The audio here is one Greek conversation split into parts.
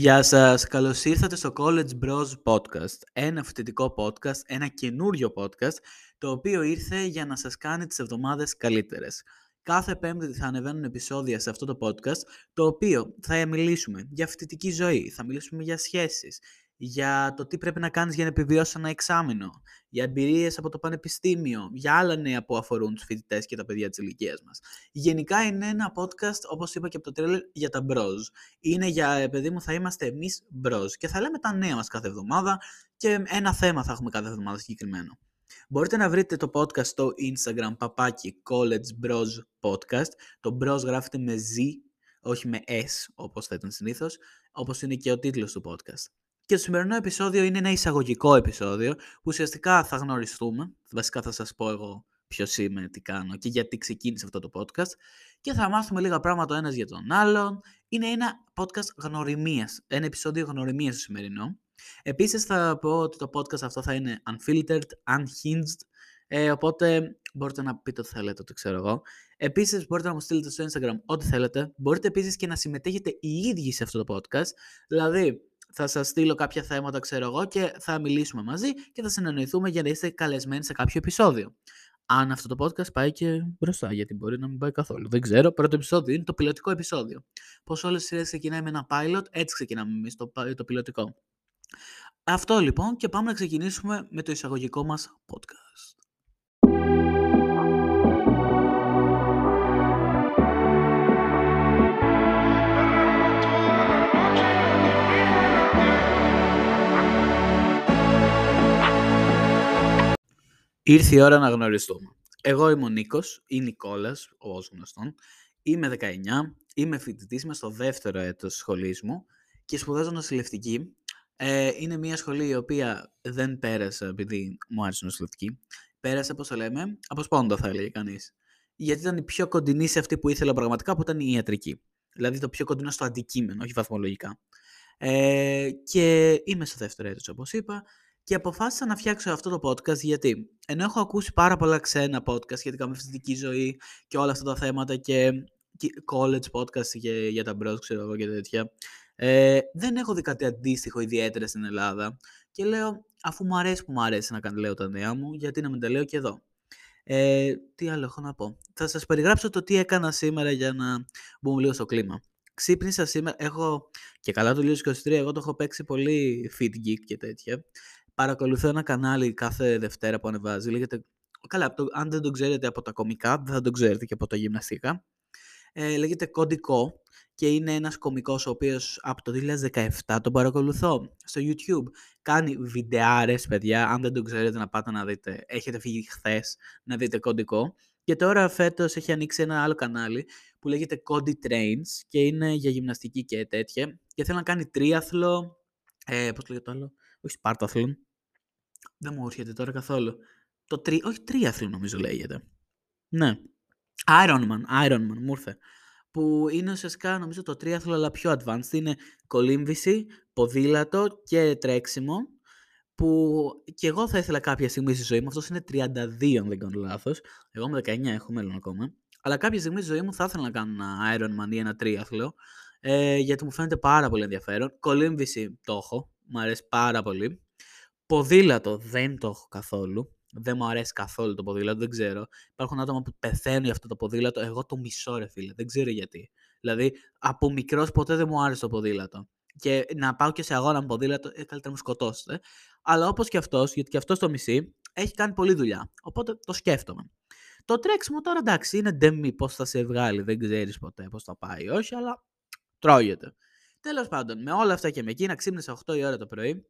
Γεια σας, καλώς ήρθατε στο College Bros Podcast, ένα φοιτητικό podcast, ένα καινούριο podcast, το οποίο ήρθε για να σας κάνει τις εβδομάδες καλύτερες. Κάθε πέμπτη θα ανεβαίνουν επεισόδια σε αυτό το podcast, το οποίο θα μιλήσουμε για φοιτητική ζωή, θα μιλήσουμε για σχέσεις, για το τι πρέπει να κάνεις για να επιβιώσεις ένα εξάμεινο, για εμπειρίες από το πανεπιστήμιο, για άλλα νέα που αφορούν τους φοιτητές και τα παιδιά της ηλικίας μας. Γενικά είναι ένα podcast, όπως είπα και από το τρέλερ, για τα bros. Είναι για, ε, παιδί μου, θα είμαστε εμείς bros και θα λέμε τα νέα μας κάθε εβδομάδα και ένα θέμα θα έχουμε κάθε εβδομάδα συγκεκριμένο. Μπορείτε να βρείτε το podcast στο Instagram, παπάκι College Bros Podcast. Το bros γράφεται με Z, όχι με S, όπως θα ήταν συνήθως, όπως είναι και ο τίτλος του podcast. Και το σημερινό επεισόδιο είναι ένα εισαγωγικό επεισόδιο που ουσιαστικά θα γνωριστούμε. Βασικά θα σας πω εγώ ποιος είμαι, τι κάνω και γιατί ξεκίνησε αυτό το podcast. Και θα μάθουμε λίγα πράγματα ο ένας για τον άλλον. Είναι ένα podcast γνωριμίας, ένα επεισόδιο γνωριμίας το σημερινό. Επίσης θα πω ότι το podcast αυτό θα είναι unfiltered, unhinged, ε, οπότε μπορείτε να πείτε ό,τι θέλετε, το ξέρω εγώ. Επίσης μπορείτε να μου στείλετε στο Instagram ό,τι θέλετε. Μπορείτε επίσης και να συμμετέχετε οι ίδιοι σε αυτό το podcast. Δηλαδή, θα σας στείλω κάποια θέματα, ξέρω εγώ, και θα μιλήσουμε μαζί και θα συνεννοηθούμε για να είστε καλεσμένοι σε κάποιο επεισόδιο. Αν αυτό το podcast πάει και μπροστά, γιατί μπορεί να μην πάει καθόλου. Δεν ξέρω. Πρώτο επεισόδιο είναι το πιλωτικό επεισόδιο. Πώς όλες οι σειρές ξεκινάει με ένα pilot, έτσι ξεκινάμε εμείς το, το πιλωτικό. Αυτό λοιπόν και πάμε να ξεκινήσουμε με το εισαγωγικό μας podcast. Ήρθε η ώρα να γνωριστούμε. Εγώ είμαι ο Νίκος, ή Νικόλας, ως γνωστόν. Είμαι 19, είμαι φοιτητής, είμαι στο δεύτερο έτος σχολής μου και σπουδάζω νοσηλευτική. Ε, είναι μια σχολή η οποία δεν πέρασα επειδή μου άρεσε νοσηλευτική. Πέρασε, πώς το λέμε, από σπόντο θα έλεγε κανείς. Γιατί ήταν η πιο κοντινή σε αυτή που ήθελα πραγματικά, που ήταν η ιατρική. Δηλαδή το πιο κοντινό στο αντικείμενο, όχι βαθμολογικά. Ε, και είμαι στο δεύτερο έτος, όπως είπα. Και αποφάσισα να φτιάξω αυτό το podcast γιατί ενώ έχω ακούσει πάρα πολλά ξένα podcast σχετικά με φυσική ζωή και όλα αυτά τα θέματα και college podcast για, για τα bros, ξέρω εγώ και τέτοια, ε, δεν έχω δει κάτι αντίστοιχο ιδιαίτερα στην Ελλάδα και λέω αφού μου αρέσει που μου αρέσει να λέω τα νέα μου, γιατί να μην τα λέω και εδώ. Ε, τι άλλο έχω να πω. Θα σας περιγράψω το τι έκανα σήμερα για να μπούμε λίγο στο κλίμα. Ξύπνησα σήμερα, έχω και καλά το 2023, εγώ το έχω παίξει πολύ fit geek και τέτοια παρακολουθώ ένα κανάλι κάθε Δευτέρα που ανεβάζει. Λέγεται, καλά, το, αν δεν το ξέρετε από τα κομικά, δεν θα το ξέρετε και από τα γυμναστικά. Ε, λέγεται Κοντικό και είναι ένας κομικός ο οποίος από το 2017 τον παρακολουθώ στο YouTube. Κάνει βιντεάρες, παιδιά, αν δεν το ξέρετε να πάτε να δείτε. Έχετε φύγει χθες να δείτε Κοντικό. Και τώρα φέτος έχει ανοίξει ένα άλλο κανάλι που λέγεται Cody Trains και είναι για γυμναστική και τέτοια. Και θέλει να κάνει τρίαθλο, ε, πώς λέγεται το άλλο, όχι Spartathlon, δεν μου έρχεται τώρα καθόλου. Το τρι... Όχι τρίαθλο νομίζω λέγεται. Ναι. Ironman, Ironman, μου ήρθε. Που είναι ουσιαστικά νομίζω το τρίαθλο αλλά πιο advanced. Είναι κολύμβηση, ποδήλατο και τρέξιμο. Που και εγώ θα ήθελα κάποια στιγμή στη ζωή μου. Αυτός είναι 32 αν δεν κάνω λάθος. Εγώ είμαι 19, έχω μέλλον ακόμα. Αλλά κάποια στιγμή στη ζωή μου θα ήθελα να κάνω ένα Ironman ή ένα τρίαθλο. Ε, γιατί μου φαίνεται πάρα πολύ ενδιαφέρον. Κολύμβηση το έχω. Μου αρέσει πάρα πολύ. Ποδήλατο δεν το έχω καθόλου. Δεν μου αρέσει καθόλου το ποδήλατο, δεν ξέρω. Υπάρχουν άτομα που πεθαίνουν για αυτό το ποδήλατο. Εγώ το μισό, ρε φίλε. Δεν ξέρω γιατί. Δηλαδή, από μικρός ποτέ δεν μου άρεσε το ποδήλατο. Και να πάω και σε αγώνα με ποδήλατο, ε, καλύτερα μου σκοτώσετε. Αλλά όπως και αυτός, γιατί και αυτός το μισή, έχει κάνει πολλή δουλειά. Οπότε το σκέφτομαι. Το τρέξιμο τώρα εντάξει, είναι ντεμή πώς θα σε βγάλει. Δεν ξέρεις ποτέ πώς θα πάει, όχι, αλλά τρώγεται. Τέλος πάντων, με όλα αυτά και με εκείνα, ξύπνησα 8 η ώρα το πρωί.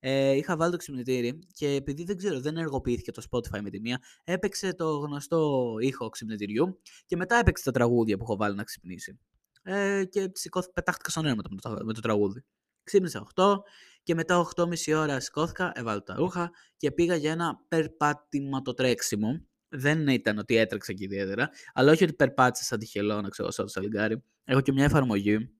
Ε, είχα βάλει το ξυπνητήρι και επειδή δεν ξέρω, δεν ενεργοποιήθηκε το Spotify με τη μία, έπαιξε το γνωστό ήχο ξυπνητηριού και μετά έπαιξε τα τραγούδια που έχω βάλει να ξυπνήσει. Ε, και σηκώθη, πετάχτηκα στον αέρα με το, με το τραγούδι. Ξύπνησα 8 και μετά 8.30 ώρα σηκώθηκα, έβαλα τα ρούχα και πήγα για ένα περπατηματοτρέξιμο. Δεν ήταν ότι έτρεξα και ιδιαίτερα, αλλά όχι ότι περπάτησα σαν τυχελό να ξέρω σαν το σαλιγκάρι. Έχω και μια εφαρμογή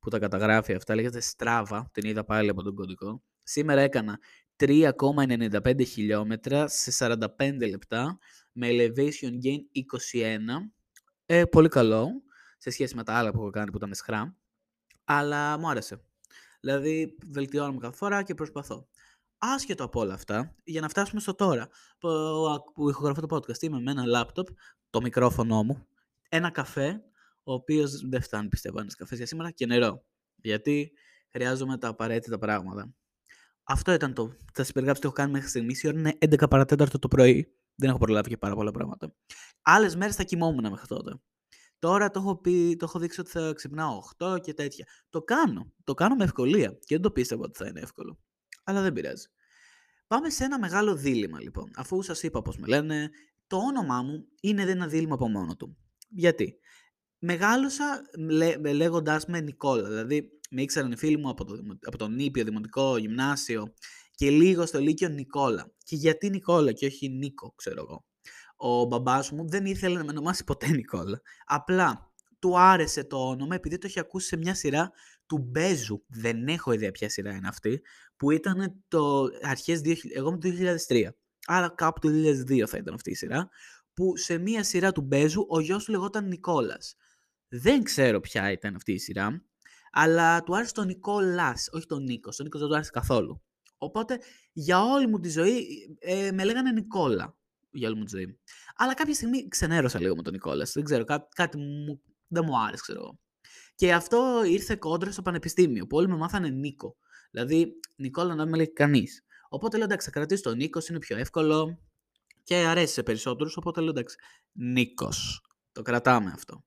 που τα καταγράφει αυτά, λέγεται Strava, την είδα πάλι από τον κωδικό Σήμερα έκανα 3,95 χιλιόμετρα σε 45 λεπτά με elevation gain 21. Ε, πολύ καλό σε σχέση με τα άλλα που έχω κάνει που ήταν σχρά. Αλλά μου άρεσε. Δηλαδή, βελτιώνομαι κάθε φορά και προσπαθώ. Άσχετο από όλα αυτά, για να φτάσουμε στο τώρα, που, που ηχογραφώ το podcast, είμαι με ένα λάπτοπ, το μικρόφωνο μου, ένα καφέ, ο οποίος δεν φτάνει πιστεύω ένας καφές για σήμερα, και νερό. Γιατί χρειάζομαι τα απαραίτητα πράγματα. Αυτό ήταν το. Θα σα περιγράψω τι έχω κάνει μέχρι στιγμής. Η ώρα είναι 11 παρατέταρτο το πρωί. Δεν έχω προλάβει και πάρα πολλά πράγματα. Άλλες μέρες θα κοιμόμουν μέχρι τότε. Τώρα το έχω, πει, το έχω δείξει ότι θα ξυπνάω 8 και τέτοια. Το κάνω. Το κάνω με ευκολία. Και δεν το πίστευα ότι θα είναι εύκολο. Αλλά δεν πειράζει. Πάμε σε ένα μεγάλο δίλημα λοιπόν. Αφού σας είπα πώς με λένε, το όνομά μου είναι ένα δίλημα από μόνο του. Γιατί; Μεγάλωσα λέ, λέγοντάς με Νικόλα. Δηλαδή με ήξεραν οι φίλοι μου από, το, από τον Νίπιο, Δημοτικό, Γυμνάσιο και λίγο στο Λύκειο Νικόλα. Και γιατί Νικόλα και όχι Νίκο, ξέρω εγώ. Ο μπαμπάς μου δεν ήθελε να με ονομάσει ποτέ Νικόλα. Απλά του άρεσε το όνομα επειδή το είχε ακούσει σε μια σειρά του Μπέζου. Δεν έχω ιδέα ποια σειρά είναι αυτή. Που ήταν το αρχές, εγώ με το 2003. Άρα κάπου το 2002 θα ήταν αυτή η σειρά. Που σε μια σειρά του Μπέζου ο γιος του λεγόταν Νικόλας. Δεν ξέρω ποια ήταν αυτή η σειρά αλλά του άρεσε τον Νικόλας, όχι τον Νίκος. Τον Νίκος δεν του άρεσε καθόλου. Οπότε για όλη μου τη ζωή ε, με λέγανε Νικόλα. Για όλη μου τη ζωή. Αλλά κάποια στιγμή ξενέρωσα λίγο με τον Νικόλας. Δεν ξέρω, κά, κάτι μου, δεν μου άρεσε, ξέρω εγώ. Και αυτό ήρθε κόντρα στο πανεπιστήμιο, που όλοι με μάθανε Νίκο. Δηλαδή, Νικόλα να με λέει κανείς. Οπότε λέω εντάξει, θα κρατήσω τον Νίκος, είναι πιο εύκολο και αρέσει σε περισσότερους. Οπότε λέω εντάξει, Νίκος. Το κρατάμε αυτό.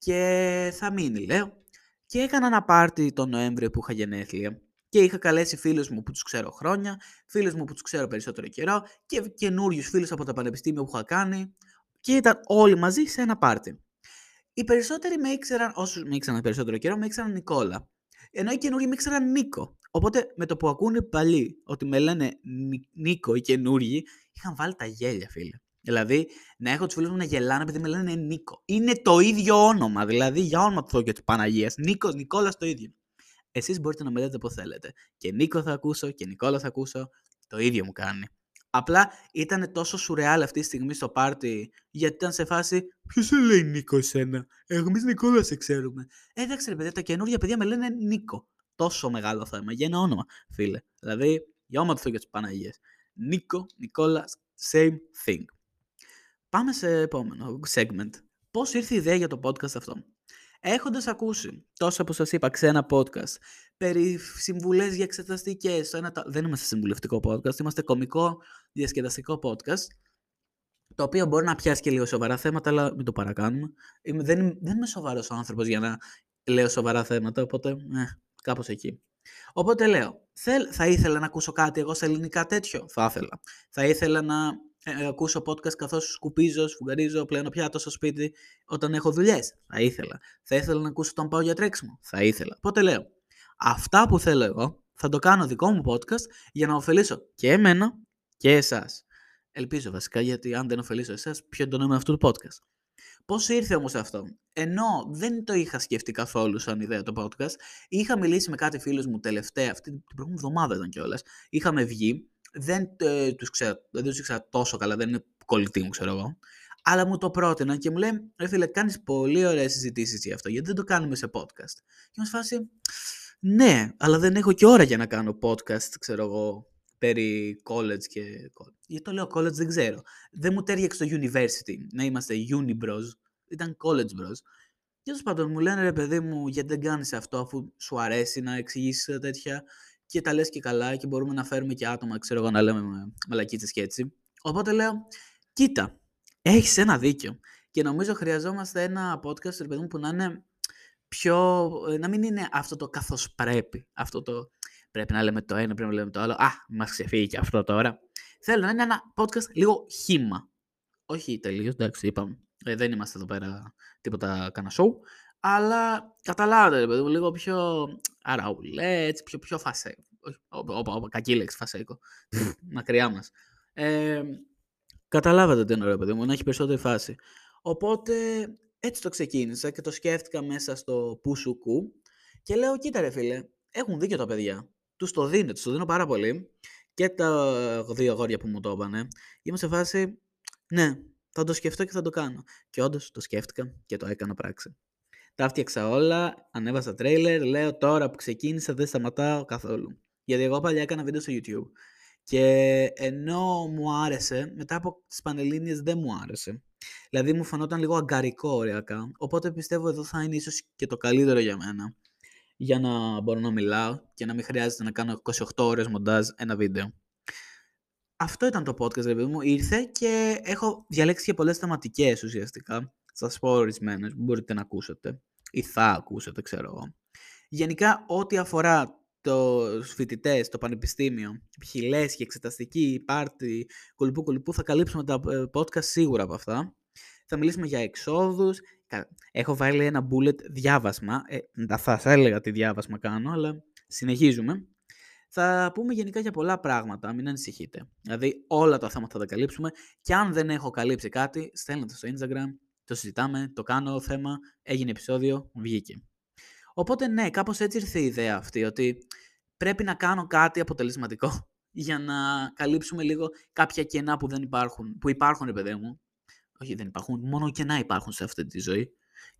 Και θα μείνει, λέω. Και έκανα ένα πάρτι τον Νοέμβριο που είχα γενέθλια. Και είχα καλέσει φίλους μου που τους ξέρω χρόνια, φίλους μου που τους ξέρω περισσότερο καιρό και καινούριους φίλους από τα πανεπιστήμια που είχα κάνει. Και ήταν όλοι μαζί σε ένα πάρτι. Οι περισσότεροι με ήξεραν, όσους με ήξεραν περισσότερο καιρό, με ήξεραν Νικόλα. Ενώ οι καινούργοι με ήξεραν Νίκο. Οπότε με το που ακούνε παλιοί ότι με λένε Νίκο οι καινούργοι, είχαν βάλει τα γέλια, φίλε. Δηλαδή, να έχω τους φίλους μου να γελάνε επειδή με λένε Νίκο. Είναι το ίδιο όνομα. Δηλαδή, για όνομα του Θεού και της Παναγίας. Νίκος, Νικόλας το ίδιο. Εσείς μπορείτε να με λέτε πώς θέλετε. Και Νίκο θα ακούσω και Νικόλα θα ακούσω. Το ίδιο μου κάνει. Απλά ήταν τόσο σουρεάλ αυτή τη στιγμή στο πάρτι, γιατί ήταν σε φάση. Ποιος σε λέει Νίκο εσένα, Εμείς Νικόλα σε ξέρουμε. Ε, εντάξει, ρε παιδιά, τα καινούργια παιδιά με λένε Νίκο. Τόσο μεγάλο θέμα για ένα όνομα, φίλε. Δηλαδή, για όνομα του Θεού και της Παναγίας. Νίκο, Νικόλας, same thing. Πάμε σε επόμενο segment. Πώς ήρθε η ιδέα για το podcast αυτό; Έχοντας ακούσει τόσα που σας είπα ξένα podcast περί συμβουλές για εξεταστικές, ένα, δεν είμαστε συμβουλευτικό podcast, είμαστε κομικό διασκεδαστικό podcast, το οποίο μπορεί να πιάσει και λίγο σοβαρά θέματα, αλλά μην το παρακάνουμε. Είμαι, δεν, δεν είμαι σοβαρός άνθρωπος για να λέω σοβαρά θέματα, οπότε ε, κάπως εκεί. Οπότε λέω, θα ήθελα να ακούσω κάτι εγώ σε ελληνικά τέτοιο, θα ήθελα. Θα ήθελα να ε, ακούσω podcast καθώς σκουπίζω, σφουγγαρίζω, πλένω πιάτο στο σπίτι όταν έχω δουλειές. Θα ήθελα. Θα ήθελα να ακούσω τον πάω για τρέξιμο. Θα ήθελα. Οπότε λέω, αυτά που θέλω εγώ θα το κάνω δικό μου podcast για να ωφελήσω και εμένα και εσάς. Ελπίζω βασικά γιατί αν δεν ωφελήσω εσάς, ποιο είναι το νόημα αυτού του podcast. Πώς ήρθε όμως αυτό, ενώ δεν το είχα σκεφτεί καθόλου σαν ιδέα το podcast, είχα μιλήσει με κάτι φίλους μου τελευταία, αυτή την προηγούμενη εβδομάδα ήταν κιόλας. Είχαμε βγει δεν ε, τους ξέρω, δεν τους ήξερα τόσο καλά, δεν είναι κολλητή μου, ξέρω εγώ. Αλλά μου το πρότειναν και μου λέει, ρε φίλε, κάνεις πολύ ωραίες συζητήσεις για αυτό, γιατί δεν το κάνουμε σε podcast. Και μου φάση, ναι, αλλά δεν έχω και ώρα για να κάνω podcast, ξέρω εγώ, περί college και... Γιατί το λέω college δεν ξέρω. Δεν μου τέριαξε το university, να είμαστε unibros, ήταν college bros. Και τέλος πάντων μου λένε ρε παιδί μου, γιατί δεν κάνεις αυτό αφού σου αρέσει να εξηγήσεις τέτοια και τα λες και καλά και μπορούμε να φέρουμε και άτομα, ξέρω εγώ, να λέμε μαλακίτσες και έτσι. Οπότε λέω, κοίτα, έχεις ένα δίκιο. Και νομίζω χρειαζόμαστε ένα podcast, ρε παιδί μου, που να είναι πιο... Ε, να μην είναι αυτό το καθώς πρέπει. Αυτό το πρέπει να λέμε το ένα, πρέπει να λέμε το άλλο. Α, μας ξεφύγει και αυτό τώρα. Θέλω να είναι ένα podcast λίγο χήμα. Όχι τελείως, εντάξει, είπαμε. Ε, δεν είμαστε εδώ πέρα τίποτα κανένα show. Αλλά καταλάβατε, παιδί μου, λίγο πιο αραουλέτ, πιο, πιο φασέκο. Όπα, κακή λέξη, φασέκο. Μακριά μας. Ε, καταλάβατε τι εννοώ, παιδί μου, να έχει περισσότερη φάση. Οπότε έτσι το ξεκίνησα και το σκέφτηκα μέσα στο πουσουκού και λέω, κοίτα ρε φίλε, έχουν δίκιο τα παιδιά. Τους το δίνω, τους το δίνω πάρα πολύ. Και τα δύο αγόρια που μου το είπανε, είμαι σε φάση, ναι, θα το σκεφτώ και θα το κάνω. Και όντως το σκέφτηκα και το έκανα πράξη. Τα φτιάξα όλα, ανέβασα τρέιλερ, λέω τώρα που ξεκίνησα δεν σταματάω καθόλου. Γιατί εγώ παλιά έκανα βίντεο στο YouTube. Και ενώ μου άρεσε, μετά από τις Πανελλήνιες δεν μου άρεσε. Δηλαδή μου φανόταν λίγο αγκαρικό ωριακά. Οπότε πιστεύω εδώ θα είναι ίσως και το καλύτερο για μένα. Για να μπορώ να μιλάω και να μην χρειάζεται να κάνω 28 ώρες μοντάζ ένα βίντεο. Αυτό ήταν το podcast, ρε μου. Ήρθε και έχω διαλέξει και πολλές θεματικές ουσιαστικά. Θα σας πω ορισμένες που μπορείτε να ακούσετε ή θα ακούσετε, ξέρω εγώ. Γενικά, ό,τι αφορά τους φοιτητές, το πανεπιστήμιο, χιλές και εξεταστική, πάρτι, κολυπού κολυπού, θα καλύψουμε τα ε, podcast σίγουρα από αυτά. Θα μιλήσουμε για εξόδους. Έχω βάλει ένα bullet διάβασμα. Ε, θα σας έλεγα τι διάβασμα κάνω, αλλά συνεχίζουμε. Θα πούμε γενικά για πολλά πράγματα, μην ανησυχείτε. Δηλαδή όλα τα θέματα θα τα καλύψουμε και αν δεν έχω καλύψει κάτι, στέλνετε στο Instagram, το συζητάμε, το κάνω θέμα, έγινε επεισόδιο, βγήκε. Οπότε ναι, κάπως έτσι ήρθε η ιδέα αυτή, ότι πρέπει να κάνω κάτι αποτελεσματικό για να καλύψουμε λίγο κάποια κενά που δεν υπάρχουν, που υπάρχουν ρε παιδί μου. Όχι δεν υπάρχουν, μόνο κενά υπάρχουν σε αυτή τη ζωή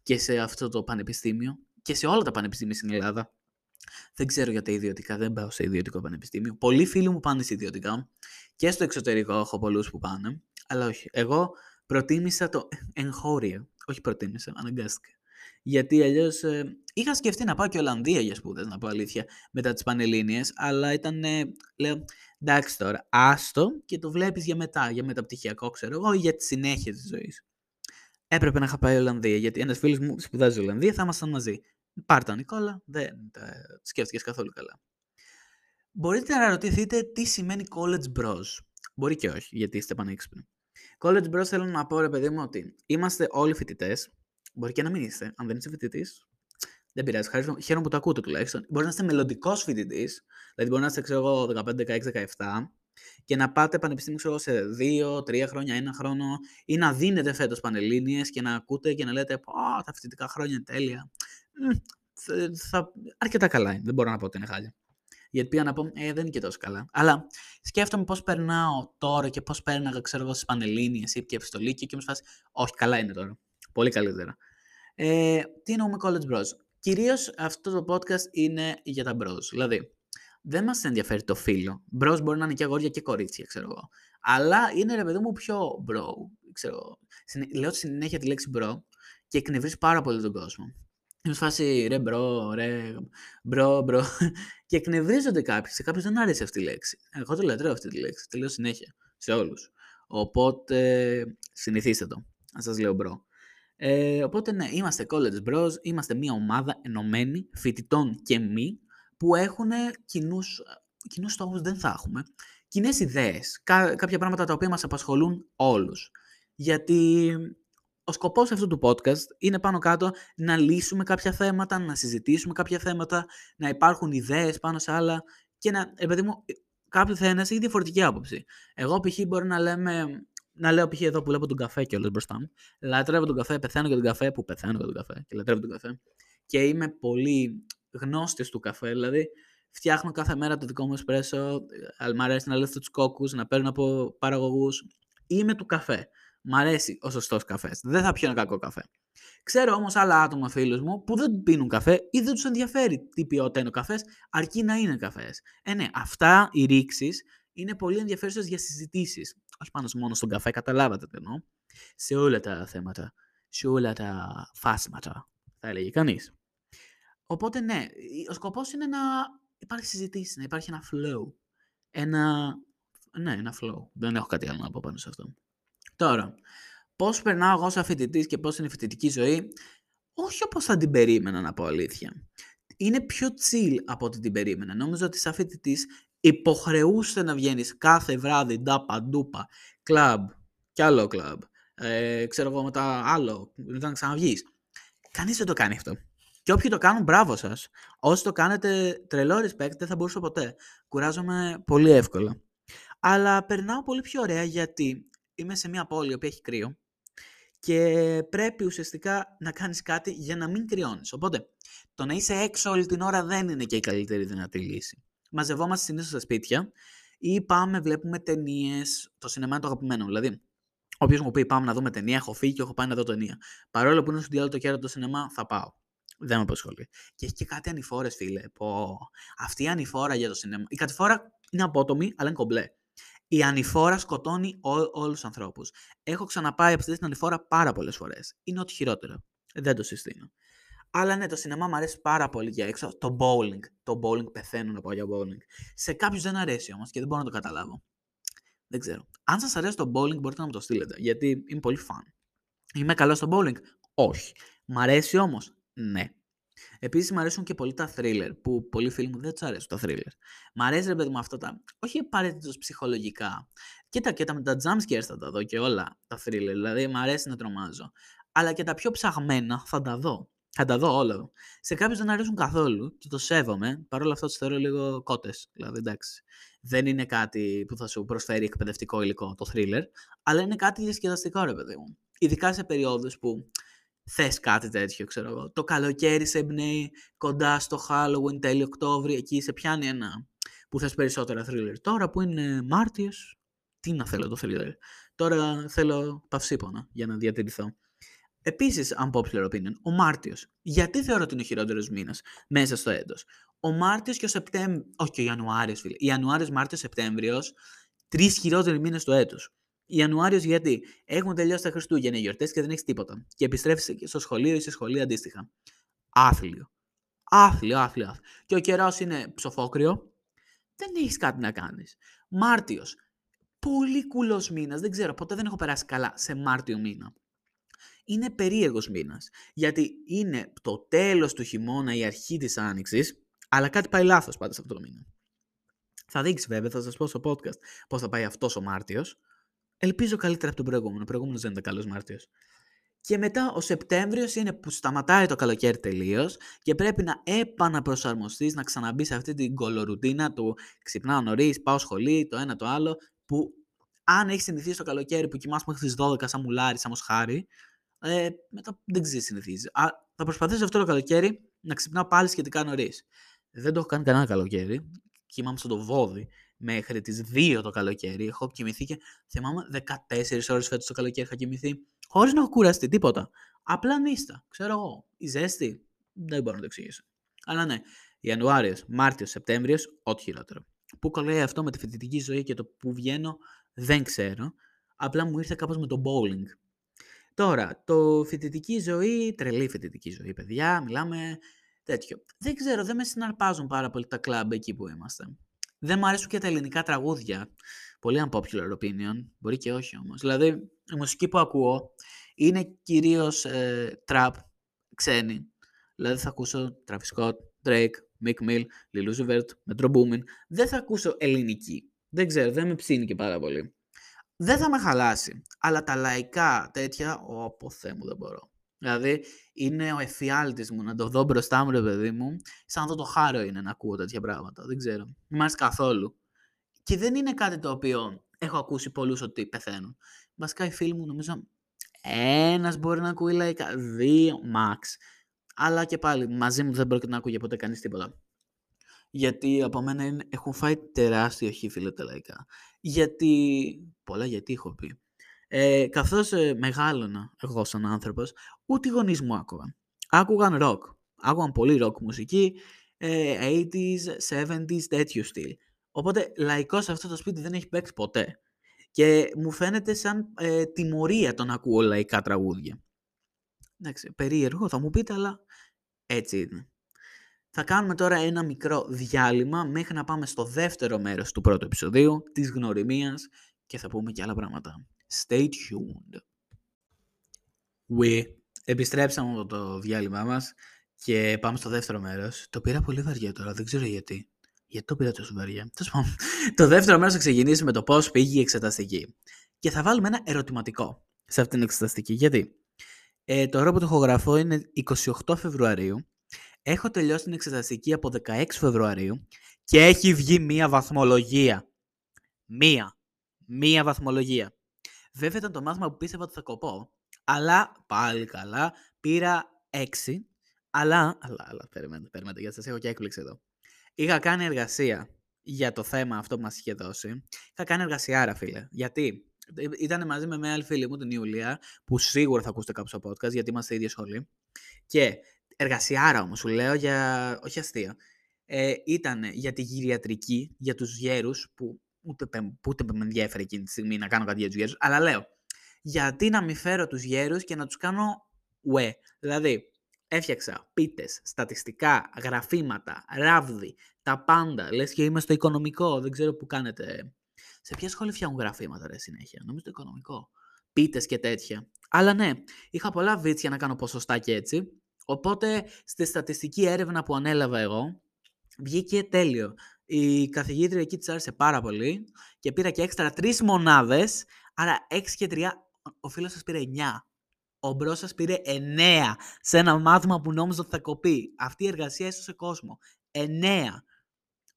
και σε αυτό το πανεπιστήμιο και σε όλα τα πανεπιστήμια στην Ελλάδα. Δεν ξέρω για τα ιδιωτικά, δεν πάω σε ιδιωτικό πανεπιστήμιο. Πολλοί φίλοι μου πάνε σε ιδιωτικά και στο εξωτερικό έχω πολλούς που πάνε. Αλλά όχι, εγώ προτίμησα το εγχώριο. Όχι προτίμησα, αναγκάστηκα. Γιατί αλλιώς ε, είχα σκεφτεί να πάω και Ολλανδία για σπουδές, να πω αλήθεια, μετά τις Πανελλήνιες, αλλά ήταν. Ε, λέω, εντάξει τώρα, άστο και το βλέπεις για μετά, για μεταπτυχιακό, ξέρω εγώ, ή για τη συνέχεια της ζωής. Έπρεπε να είχα πάει Ολλανδία, γιατί ένας φίλος μου σπουδάζει Ολλανδία, θα ήμασταν μαζί. Πάρτα Νικόλα, δεν τα σκέφτηκες καθόλου καλά. Μπορείτε να ρωτηθείτε τι σημαίνει college bros. Μπορεί και όχι, γιατί είστε πανέξυπνοι. College bros θέλω να πω, ρε παιδί μου, ότι είμαστε όλοι φοιτητές. Μπορεί και να μην είστε. Αν δεν είσαι φοιτητής, δεν πειράζει. Χαίρομαι που το ακούτε τουλάχιστον. Μπορεί να είστε μελλοντικός φοιτητής. Δηλαδή, μπορεί να είστε, ξέρω εγώ, 15, 16, 17 και να πάτε πανεπιστήμιο ξέρω, σε 2-3 χρόνια, ένα χρόνο ή να δίνετε φέτος πανελίνε και να ακούτε και να λέτε Πω, τα φοιτητικά χρόνια είναι τέλεια. Θα, θα, αρκετά καλά είναι. Δεν μπορώ να πω ότι είναι χάλια. Γιατί πήγα να πω, ε, δεν είναι και τόσο καλά. Αλλά σκέφτομαι πώς περνάω τώρα και πώς πέρναγα, ξέρω εγώ, στις Πανελλήνιες και επιστολή και μου φάση, Όχι, καλά είναι τώρα. Πολύ καλύτερα. Ε, τι εννοούμε college bros. Κυρίως αυτό το podcast είναι για τα bros. Δηλαδή, δεν μας ενδιαφέρει το φύλο. Bros μπορεί να είναι και αγόρια και κορίτσια, ξέρω εγώ. Αλλά είναι ρε παιδί μου πιο bro. Ξέρω, λέω συνέχεια τη λέξη bro και εκνευρίζει πάρα πολύ τον κόσμο. Είμαι φάση ρε bro, ρε bro, bro. Και εκνευρίζονται κάποιοι. Σε κάποιους δεν άρεσε αυτή η λέξη. Εγώ το λατρεύω αυτή τη λέξη. Τη λέω συνέχεια. Σε όλους. Οπότε συνηθίστε το. Να σας λέω bro. Ε, οπότε ναι, είμαστε college bros, είμαστε μια ομάδα ενωμένη φοιτητών και μη που έχουν κοινούς, κοινούς στόχους δεν θα έχουμε. Κοινές ιδέες, κά, κάποια πράγματα τα οποία μας απασχολούν όλους. Γιατί ο σκοπός αυτού του podcast είναι πάνω κάτω να λύσουμε κάποια θέματα, να συζητήσουμε κάποια θέματα, να υπάρχουν ιδέες πάνω σε άλλα και να, ε, παιδί μου, κάποιο θα έχει διαφορετική άποψη. Εγώ π.χ. μπορεί να λέμε, να λέω π.χ. εδώ που βλέπω τον καφέ και όλες μπροστά μου, λατρεύω τον καφέ, πεθαίνω για τον καφέ, που πεθαίνω για τον καφέ και λατρεύω τον καφέ και είμαι πολύ γνώστης του καφέ, δηλαδή φτιάχνω κάθε μέρα το δικό μου εσπρέσο, μ' αρέσει να λέω τους κόκκους, να παίρνω από παραγωγούς, είμαι του καφέ. Μ' αρέσει ο σωστός καφές. Δεν θα πιω ένα κακό καφέ. Ξέρω όμως άλλα άτομα φίλους μου που δεν πίνουν καφέ ή δεν τους ενδιαφέρει τι ποιότητα είναι ο καφές, αρκεί να είναι καφές. Ε, ναι, αυτά οι ρήξεις είναι πολύ ενδιαφέρουσες για συζητήσεις. Όχι πάνω μόνο στον καφέ, καταλάβατε τι εννοώ. Σε όλα τα θέματα. Σε όλα τα φάσματα, θα έλεγε κανείς. Οπότε ναι, ο σκοπός είναι να υπάρχει συζητήσεις, να υπάρχει ένα flow. Ένα. Ναι, ένα flow. Δεν έχω κάτι άλλο να πω πάνω σε αυτό. Τώρα, πώς περνάω εγώ σαν φοιτητής και πώς είναι η φοιτητική ζωή, όχι όπως θα την περίμενα να πω αλήθεια. Είναι πιο chill από ό,τι την περίμενα. Νόμιζα ότι σαν φοιτητής υποχρεούσε να βγαίνεις κάθε βράδυ ντάπα, ντούπα, κλαμπ, κι άλλο κλαμπ. Ε, ξέρω εγώ μετά άλλο, μετά να ξαναβγείς. Κανείς δεν το κάνει αυτό. Και όποιοι το κάνουν, μπράβο σας. Όσοι το κάνετε, τρελό respect, δεν θα μπορούσα ποτέ. Κουράζομαι πολύ εύκολα. Αλλά περνάω πολύ πιο ωραία γιατί είμαι σε μια πόλη που έχει κρύο και πρέπει ουσιαστικά να κάνεις κάτι για να μην κρυώνεις. Οπότε, το να είσαι έξω όλη την ώρα δεν είναι και η καλύτερη δυνατή λύση. Μαζευόμαστε συνήθως στα σπίτια ή πάμε, βλέπουμε ταινίες. Το σινεμά είναι το αγαπημένο. Δηλαδή, όποιος μου πει πάμε να δούμε ταινία, έχω φύγει και έχω πάει να δω ταινία. Παρόλο που είναι στο διάλογο το κέρατο το σινεμά, θα πάω. Δεν με απασχολεί. Και έχει και κάτι ανηφόρες, φίλε. Πω. Αυτή η ανηφόρα για το σινέμα. Η κατηφόρα είναι απότομη, αλλά είναι κομπλέ. Η ανηφόρα σκοτώνει όλους τους ανθρώπους. Έχω ξαναπάει αυτή την ανηφόρα πάρα πολλές φορές. Είναι ό,τι χειρότερο. Δεν το συστήνω. Αλλά ναι, το σινεμά μου αρέσει πάρα πολύ για έξω. Το bowling. Το bowling πεθαίνω να πάω για bowling. Σε κάποιους δεν αρέσει όμως και δεν μπορώ να το καταλάβω. Δεν ξέρω. Αν σας αρέσει το bowling, μπορείτε να μου το στείλετε. Γιατί είναι πολύ fun. Είμαι καλός στο bowling; Όχι. Μ' αρέσει όμως; Ναι. Επίσης, μου αρέσουν και πολύ τα thriller, που πολλοί φίλοι μου δεν τους αρέσουν τα thriller. Μ' αρέσει, ρε παιδί μου, αυτά τα. Όχι απαραίτητος ψυχολογικά. Κοίτα, και τα με τα jump scares θα τα δω και όλα τα thriller. Δηλαδή, μ' αρέσει να τρομάζω. Αλλά και τα πιο ψαγμένα θα τα δω. Θα τα δω όλα. Σε κάποιους δεν αρέσουν καθόλου και το σέβομαι. Παρ' όλα αυτά τους θεωρώ λίγο κότες. Δηλαδή, εντάξει. Δεν είναι κάτι που θα σου προσφέρει εκπαιδευτικό υλικό το thriller, αλλά είναι κάτι διασκεδαστικό, ρε παιδί μου. Ειδικά σε περιόδους που θες κάτι τέτοιο, ξέρω εγώ. Το καλοκαίρι σε εμπνέει κοντά στο Halloween, τέλειο Οκτώβρη, εκεί σε πιάνει ένα που θες περισσότερα thriller. Τώρα που είναι Μάρτιος, τι να θέλω το thriller. Τώρα θέλω παυσίπονα για να διατηρηθώ. Επίσης, unpopular opinion, ο Μάρτιος. Γιατί θεωρώ ότι είναι ο χειρότερος μήνας μέσα στο έτος. Ο Μάρτιος και ο Σεπτέμβριο. Όχι και ο Ιανουάριος, φίλε. Ιανουάριος, Μάρτιος, Σεπτέμβριος. Τρεις χειρότεροι μήνες του έτου. Ιανουάριος γιατί έχουν τελειώσει τα Χριστούγεννα οι γιορτές και δεν έχεις τίποτα. Και επιστρέφεις στο σχολείο ή σε σχολείο αντίστοιχα. Άθλιο. Άθλιο, άθλιο, άθλιο. Και ο καιρός είναι ψοφόκριο. Δεν έχεις κάτι να κάνεις. Μάρτιος. Πολύ κουλός μήνας. Δεν ξέρω, ποτέ δεν έχω περάσει καλά σε Μάρτιο μήνα είναι περίεργος μήνας. Γιατί είναι το τέλος του χειμώνα, η αρχή της άνοιξης, αλλά κάτι πάει λάθος πάντα σε αυτό το μήνα. Θα δείξεις βέβαια, θα σας πω στο podcast πώς θα πάει αυτός ο Μάρτιος. Ελπίζω καλύτερα από τον προηγούμενο. Ο προηγούμενος δεν ήταν καλός Μάρτιο. Και μετά ο Σεπτέμβριος είναι που σταματάει το καλοκαίρι τελείως και πρέπει να επαναπροσαρμοστείς, να ξαναμπείς σε αυτή την κολορουτίνα του ξυπνάω νωρίς, πάω σχολή, το ένα το άλλο. Που αν έχεις συνηθίσει το καλοκαίρι που κοιμάσαι μέχρι τις 12 σαν μουλάρι, σαν μοσχάρι, ε, μετά δεν ξέρεις συνηθίζεις. Α, θα προσπαθήσω αυτό το καλοκαίρι να ξυπνάω πάλι σχετικά νωρίς. Δεν το έχω κάνει κανένα καλοκαίρι. Κοιμάμαι στο βόδι μέχρι τις 2 το καλοκαίρι. Έχω κοιμηθεί και θυμάμαι 14 ώρες φέτος το καλοκαίρι είχα κοιμηθεί. Χωρίς να έχω κουραστεί τίποτα. Απλά νύστα. Ξέρω εγώ. Η ζέστη δεν μπορώ να το εξηγήσω. Αλλά ναι, Ιανουάριος, Μάρτιος, Σεπτέμβριος, ό,τι χειρότερο. Πού κολλάει αυτό με τη φοιτητική ζωή και το που βγαίνω δεν ξέρω. Απλά μου ήρθε κάπως με το bowling. Τώρα, το φοιτητική ζωή, τρελή φοιτητική ζωή, παιδιά, μιλάμε τέτοιο. Δεν ξέρω, δεν με συναρπάζουν πάρα πολύ τα κλαμπ εκεί που είμαστε. Δεν μου αρέσουν και τα ελληνικά τραγούδια. Πολύ unpopular opinion, μπορεί και όχι όμως. Δηλαδή, η μουσική που ακούω είναι κυρίως ε, trap, ξένη. Δηλαδή θα ακούσω Travis Scott, Drake, Mick Mill, Lil Uzi Vert, Metro Boomin. Δεν θα ακούσω ελληνική. Δεν ξέρω, δεν με ψήνει και πάρα πολύ δεν θα με χαλάσει. Αλλά τα λαϊκά τέτοια, όπω Θεέ μου δεν μπορώ. Δηλαδή, είναι ο εφιάλτης μου να το δω μπροστά μου, ρε παιδί μου, σαν αυτό το χάρο είναι να ακούω τέτοια πράγματα. Δεν ξέρω. Μ' αρέσει καθόλου. Και δεν είναι κάτι το οποίο έχω ακούσει πολλούς ότι πεθαίνουν. Βασικά, οι φίλοι μου νομίζω ένας μπορεί να ακούει λαϊκά, δύο max. Αλλά και πάλι μαζί μου δεν πρόκειται να ακούγε ποτέ κανείς τίποτα. Γιατί από μένα είναι, έχουν φάει τεράστιο χίφι τα λαϊκά. Γιατί, πολλά γιατί έχω πει. Ε, καθώς ε, μεγάλωνα εγώ σαν άνθρωπος, ούτε οι γονείς μου άκουγαν. Άκουγαν ροκ. Άκουγαν πολύ ροκ μουσική, ε, 80s, 70s, τέτοιο στυλ. Οπότε λαϊκός σε αυτό το σπίτι δεν έχει παίξει ποτέ. Και μου φαίνεται σαν ε, τιμωρία το να ακούω λαϊκά τραγούδια. Εντάξει, περίεργο θα μου πείτε, αλλά έτσι είναι. Θα κάνουμε τώρα ένα μικρό διάλειμμα μέχρι να πάμε στο δεύτερο μέρος του πρώτου επεισοδίου, της γνωριμίας και θα πούμε και άλλα πράγματα. Stay tuned. We επιστρέψαμε από το διάλειμμα μας και πάμε στο δεύτερο μέρος. Το πήρα πολύ βαριά τώρα, δεν ξέρω γιατί. Γιατί το πήρα τόσο βαριά. Το δεύτερο μέρος θα ξεκινήσει με το πώς πήγε η εξεταστική. Και θα βάλουμε ένα ερωτηματικό σε αυτήν την εξεταστική. Γιατί; Ε, το ώρα που το ηχογραφώ είναι 28 Φεβρουαρίου Έχω τελειώσει την εξεταστική από 16 Φεβρουαρίου και έχει βγει μία βαθμολογία. Μία. Μία βαθμολογία. Βέβαια ήταν το μάθημα που πίστευα ότι θα κοπώ, αλλά πάλι καλά πήρα 6. Αλλά, αλλά, αλλά, περιμένετε, περιμένετε, γιατί σας έχω και έκπληξη εδώ. Είχα κάνει εργασία για το θέμα αυτό που μας είχε δώσει. Είχα κάνει εργασία, άρα φίλε. Γιατί ήταν μαζί με μια άλλη φίλη μου, την Ιουλία, που σίγουρα θα ακούσετε κάποιο στο podcast, γιατί είμαστε ίδια σχολή. Και εργασιάρα όμως, σου λέω για, όχι αστείο, ε, ήταν για τη γυριατρική, για τους γέρους, που ούτε, ούτε με ενδιαφέρει εκείνη τη στιγμή να κάνω κάτι για τους γέρους, αλλά λέω, γιατί να μην φέρω τους γέρους και να τους κάνω ουε. Δηλαδή, έφτιαξα πίτες, στατιστικά, γραφήματα, ράβδι, τα πάντα. Λες και είμαι στο οικονομικό, δεν ξέρω που κάνετε. Σε ποια σχόλη φτιάχνουν γραφήματα ρε συνέχεια, νομίζω το οικονομικό. Πίτες και τέτοια. Αλλά ναι, είχα πολλά βίτσια να κάνω ποσοστά και έτσι. Οπότε στη στατιστική έρευνα που ανέλαβα εγώ, βγήκε τέλειο. Η καθηγήτρια εκεί της άρεσε πάρα πολύ και πήρα και έξτρα τρεις μονάδες, άρα 6 και 3, ο φίλος σας πήρε 9. Ο μπρος σας πήρε 9 σε ένα μάθημα που νόμιζα ότι θα κοπεί. Αυτή η εργασία έσωσε κόσμο. 9.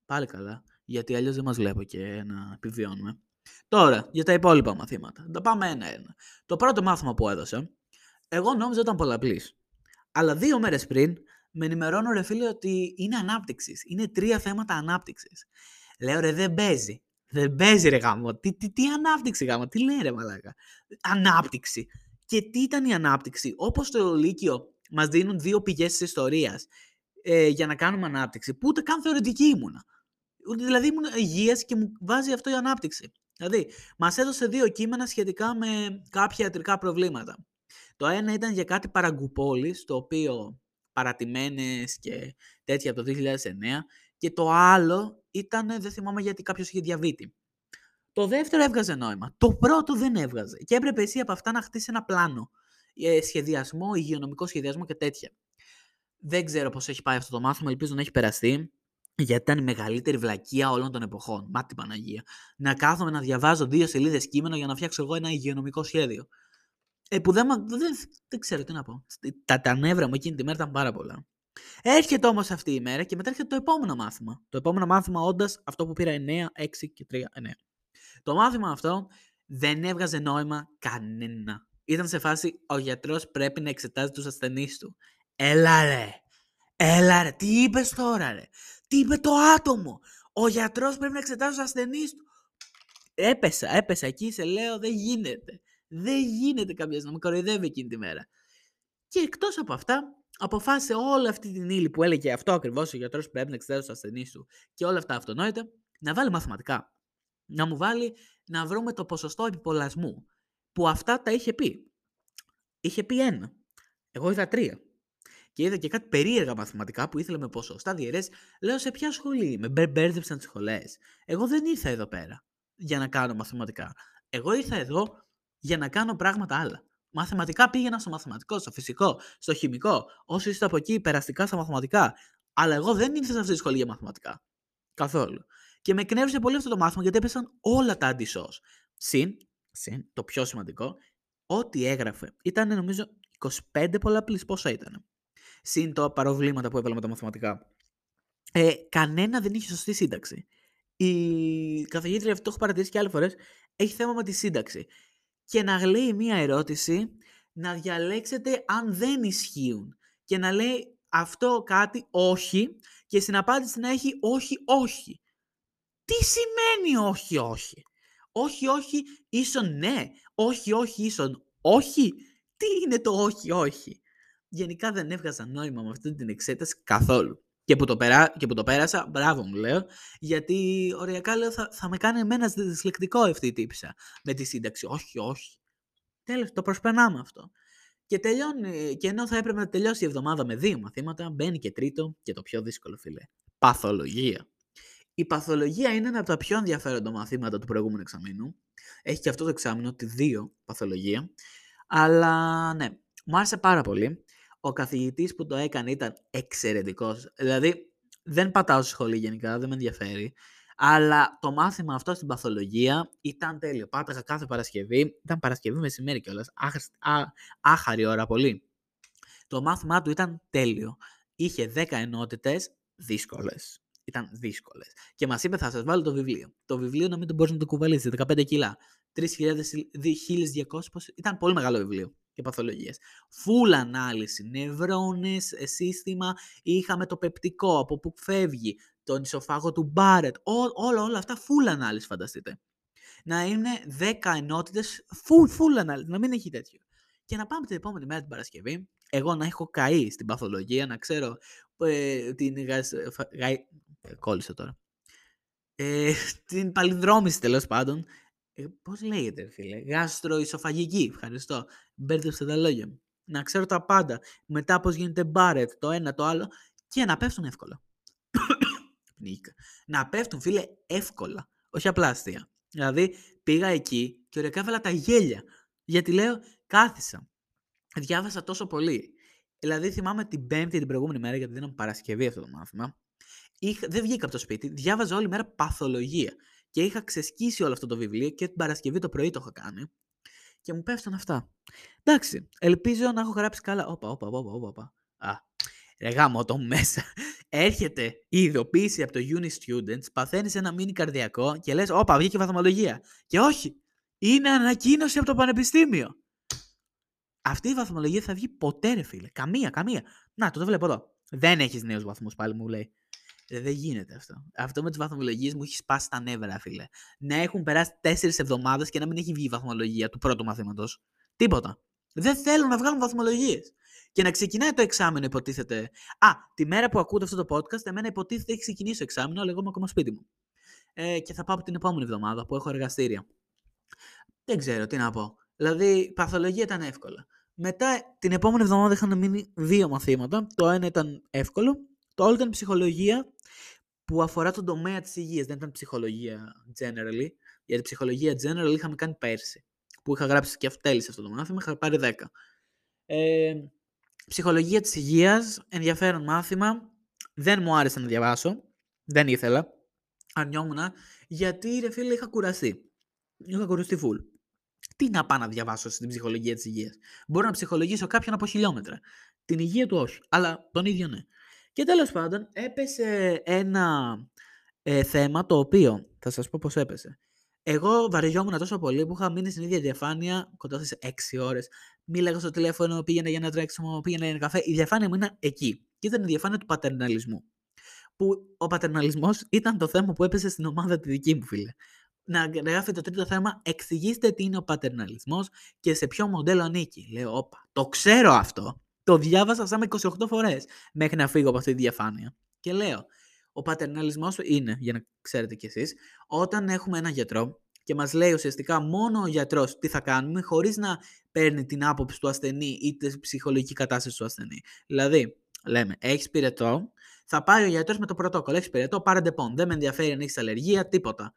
Πάλι καλά. Γιατί αλλιώς δεν μας βλέπω και να επιβιώνουμε. Τώρα, για τα υπόλοιπα μαθήματα. Τα πάμε ένα-ένα. Το πρώτο μάθημα που έδωσα, εγώ νόμιζα ήταν πολλαπλής. Αλλά δύο μέρες πριν με ενημερώνω ρε φίλε ότι είναι ανάπτυξης. Είναι τρία θέματα ανάπτυξης. Λέω ρε δεν παίζει. Δεν παίζει ρε γάμο. Τι, τι, τι ανάπτυξη γάμο. Τι λέει ρε μαλάκα. Ανάπτυξη. Και τι ήταν η ανάπτυξη; Όπως στο Λύκειο μας δίνουν δύο πηγές της ιστορίας ε, για να κάνουμε ανάπτυξη, που ούτε καν θεωρητική ήμουνα. Δηλαδή ήμουν υγείας και μου βάζει αυτό η ανάπτυξη. Δηλαδή, μας έδωσε δύο κείμενα σχετικά με κάποια ιατρικά προβλήματα. Το ένα ήταν για κάτι παραγκουπόλης, το οποίο παρατημένες και τέτοια από το 2009, και το άλλο ήταν, δεν θυμάμαι γιατί κάποιος είχε διαβήτη. Το δεύτερο έβγαζε νόημα. Το πρώτο δεν έβγαζε. Και έπρεπε εσύ από αυτά να χτίσει ένα πλάνο. Ε, σχεδιασμό, υγειονομικό σχεδιασμό και τέτοια. Δεν ξέρω πώς έχει πάει αυτό το μάθημα, ελπίζω να έχει περαστεί. Γιατί ήταν η μεγαλύτερη βλακεία όλων των εποχών. Μα την Παναγία. Να κάθομαι να διαβάζω δύο σελίδες κείμενο για να φτιάξω εγώ ένα υγειονομικό σχέδιο. Ε, που δεν, δεν, δεν ξέρω τι να πω. Τα, τα νεύρα μου εκείνη τη μέρα ήταν πάρα πολλά. Έρχεται όμως αυτή η μέρα και μετά έρχεται το επόμενο μάθημα. Το επόμενο μάθημα όντας αυτό που πήρα 9, 6 και 3, 9. Το μάθημα αυτό δεν έβγαζε νόημα κανένα. Ήταν σε φάση ο γιατρός πρέπει να εξετάζει τους ασθενείς του. Έλα ρε, έλα ρε, τι είπες τώρα ρε, τι είπε το άτομο. Ο γιατρός πρέπει να εξετάζει τους ασθενείς του. Έπεσα, έπεσα εκεί, σε λέω δεν γίνεται. Δεν γίνεται κάποιο να με κοροϊδεύει εκείνη τη μέρα. Και εκτός από αυτά, αποφάσισε όλη αυτή την ύλη που έλεγε αυτό ακριβώς ο γιατρός πρέπει να εξετάζει τους ασθενείς του και όλα αυτά αυτονόητα, να βάλει μαθηματικά να μου βάλει να βρούμε το ποσοστό επιπολασμού. Που αυτά τα είχε πει. Είχε πει ένα. Εγώ είδα τρία. Και είδα και κάτι περίεργα μαθηματικά που ήθελα με ποσοστά διαιρέ. Λέω σε ποια σχολή Με μπέρδεψαν τις σχολές. Εγώ δεν ήρθα εδώ πέρα για να κάνω μαθηματικά. Εγώ ήρθα εδώ για να κάνω πράγματα άλλα. Μαθηματικά πήγαινα στο μαθηματικό, στο φυσικό, στο χημικό. Όσοι είστε από εκεί, περαστικά στα μαθηματικά. Αλλά εγώ δεν ήρθα σε αυτή τη σχολή για μαθηματικά. Καθόλου. Και με εκνεύρισε πολύ αυτό το μάθημα γιατί έπεσαν όλα τα αντισώς. Συν, συν, το πιο σημαντικό, ό,τι έγραφε ήταν νομίζω 25 πολλαπλής. Πόσα ήταν. Συν το παροβλήματα που έβαλα με τα μαθηματικά. Ε, κανένα δεν είχε σωστή σύνταξη. Η καθηγήτρια, αυτό το έχω παρατηρήσει και άλλες φορές, έχει θέμα με τη σύνταξη. Και να λέει μία ερώτηση, να διαλέξετε αν δεν ισχύουν. Και να λέει αυτό κάτι όχι και στην απάντηση να έχει όχι, όχι. Τι σημαίνει όχι, όχι; Όχι, όχι, ίσον ναι. Όχι, όχι, ίσον όχι. Τι είναι το όχι, όχι; Γενικά δεν έβγαζα νόημα με αυτή την εξέταση καθόλου. Και που το, περά... και που το πέρασα, μπράβο μου λέω, γιατί οριακά λέω θα, θα με κάνει εμένα δυσλεκτικό αυτή η τύψα με τη σύνταξη. Όχι, όχι. Τέλος, το προσπερνάμε αυτό. Και τελειώνει, και ενώ θα έπρεπε να τελειώσει η εβδομάδα με δύο μαθήματα, μπαίνει και τρίτο και το πιο δύσκολο φιλέ. Παθολογία. Η παθολογία είναι ένα από τα πιο ενδιαφέροντα μαθήματα του προηγούμενου εξαμήνου. Έχει και αυτό το εξάμεινο, τη δύο παθολογία. Αλλά ναι, μου άρεσε πάρα πολύ. Ο καθηγητής που το έκανε ήταν εξαιρετικός. Δηλαδή, δεν πατάω στη σχολή γενικά, δεν με ενδιαφέρει. Αλλά το μάθημα αυτό στην παθολογία ήταν τέλειο. Πάταγα κάθε Παρασκευή. Ήταν Παρασκευή μεσημέρι κιόλας. Άχαρη ώρα πολύ. Το μάθημά του ήταν τέλειο. Είχε 10 ενότητες δύσκολες ήταν δύσκολες. Και μας είπε, θα σας βάλω το βιβλίο. Το βιβλίο να μην το μπορείς να το κουβαλήσεις, 15 κιλά. 3.200, ήταν πολύ μεγάλο βιβλίο και παθολογίες. Φούλ ανάλυση, νευρώνες, ε, σύστημα, είχαμε το πεπτικό, από που φεύγει, τον ισοφάγο του Μπάρετ, όλα, όλα αυτά φούλ ανάλυση φανταστείτε. Να είναι 10 ενότητες, full, full ανάλυση, να μην έχει τέτοιο. και να πάμε την επόμενη μέρα την Παρασκευή. Εγώ να έχω καεί στην παθολογία, να ξέρω ε, την γας... γα... Ε, κόλλησε τώρα. Ε, την παλινδρόμηση τέλος πάντων. Ε, Πώς λέγεται, φίλε. Γαστροϊσοφαγική. Ευχαριστώ. Μπέρδεψε τα λόγια μου. Να ξέρω τα πάντα. Μετά πώς γίνεται μπάρετ, το ένα, το άλλο. Και να πέφτουν εύκολα. Να πέφτουν, φίλε, εύκολα. Όχι απλά αστεία. Δηλαδή, πήγα εκεί και ωριακά έβαλα τα γέλια. Γιατί λέω, κάθισα. Διάβασα τόσο πολύ. Δηλαδή, θυμάμαι την Πέμπτη την προηγούμενη μέρα, γιατί δίναμε Παρασκευή αυτό το μάθημα. Είχα, δεν βγήκα από το σπίτι, διάβαζα όλη μέρα παθολογία. Και είχα ξεσκίσει όλο αυτό το βιβλίο και την Παρασκευή το πρωί το είχα κάνει. Και μου πέφτουν αυτά. Εντάξει, ελπίζω να έχω γράψει καλά. Όπα, όπα, όπα, όπα, όπα. Α, ρε γάμο το μέσα. Έρχεται η ειδοποίηση από το Uni Students, παθαίνεις ένα μίνι καρδιακό και λες, όπα, βγήκε βαθμολογία. Και όχι, είναι ανακοίνωση από το πανεπιστήμιο. Αυτή η βαθμολογία θα βγει ποτέ, ρε φίλε. Καμία, καμία. Να, το, το βλέπω εδώ. Δεν έχεις νέους βαθμούς πάλι, μου λέει. Ε, δεν γίνεται αυτό. Αυτό με τις βαθμολογίες μου έχει σπάσει τα νεύρα, φίλε. Να έχουν περάσει τέσσερις εβδομάδες και να μην έχει βγει η βαθμολογία του πρώτου μαθήματος. Τίποτα. Δεν θέλουν να βγάλουν βαθμολογίες. Και να ξεκινάει το εξάμεινο, υποτίθεται. Α, τη μέρα που ακούτε αυτό το podcast, εμένα υποτίθεται έχει ξεκινήσει το εξάμεινο, αλλά εγώ είμαι ακόμα σπίτι μου. Ε, και θα πάω την επόμενη εβδομάδα που έχω εργαστήρια. Δεν ξέρω τι να πω. Δηλαδή, η παθολογία ήταν εύκολα. Μετά την επόμενη εβδομάδα είχαν μείνει δύο μαθήματα. Το ένα ήταν εύκολο. Το άλλο ήταν ψυχολογία που αφορά τον τομέα της υγείας. Δεν ήταν ψυχολογία generally. Γιατί ψυχολογία general είχαμε κάνει πέρσι. Που είχα γράψει και σε αυτό το μάθημα. Είχα πάρει 10. Ε, ψυχολογία της υγείας. Ενδιαφέρον μάθημα. Δεν μου άρεσε να διαβάσω. Δεν ήθελα. Αρνιόμουν. Γιατί ρε φίλε είχα κουραστεί. Είχα κουραστεί full τι να πάω να διαβάσω στην ψυχολογία της υγείας; Μπορώ να ψυχολογήσω κάποιον από χιλιόμετρα. Την υγεία του όχι, αλλά τον ίδιο ναι. Και τέλος πάντων έπεσε ένα ε, θέμα το οποίο θα σας πω πώς έπεσε. Εγώ βαριόμουν τόσο πολύ που είχα μείνει στην ίδια διαφάνεια κοντά στις 6 ώρες. Μίλαγα στο τηλέφωνο, πήγαινα για ένα τρέξιμο, πήγαινα για ένα καφέ. Η διαφάνεια μου ήταν εκεί. Και ήταν η διαφάνεια του πατερναλισμού. Που ο πατερναλισμός ήταν το θέμα που έπεσε στην ομάδα τη δική μου, φίλε να γράφει το τρίτο θέμα, εξηγήστε τι είναι ο πατερναλισμός και σε ποιο μοντέλο ανήκει. Λέω, όπα, το ξέρω αυτό. Το διάβασα σαν 28 φορές μέχρι να φύγω από αυτή τη διαφάνεια. Και λέω, ο πατερναλισμός είναι, για να ξέρετε κι εσείς, όταν έχουμε ένα γιατρό και μας λέει ουσιαστικά μόνο ο γιατρός τι θα κάνουμε χωρίς να παίρνει την άποψη του ασθενή ή τη ψυχολογική κατάσταση του ασθενή. Δηλαδή, λέμε, έχεις πυρετό, θα πάει ο γιατρός με το πρωτόκολλο. Έχεις πυρετό, πάρε Ντεπόν. Δεν με ενδιαφέρει αν έχεις αλλεργία, τίποτα.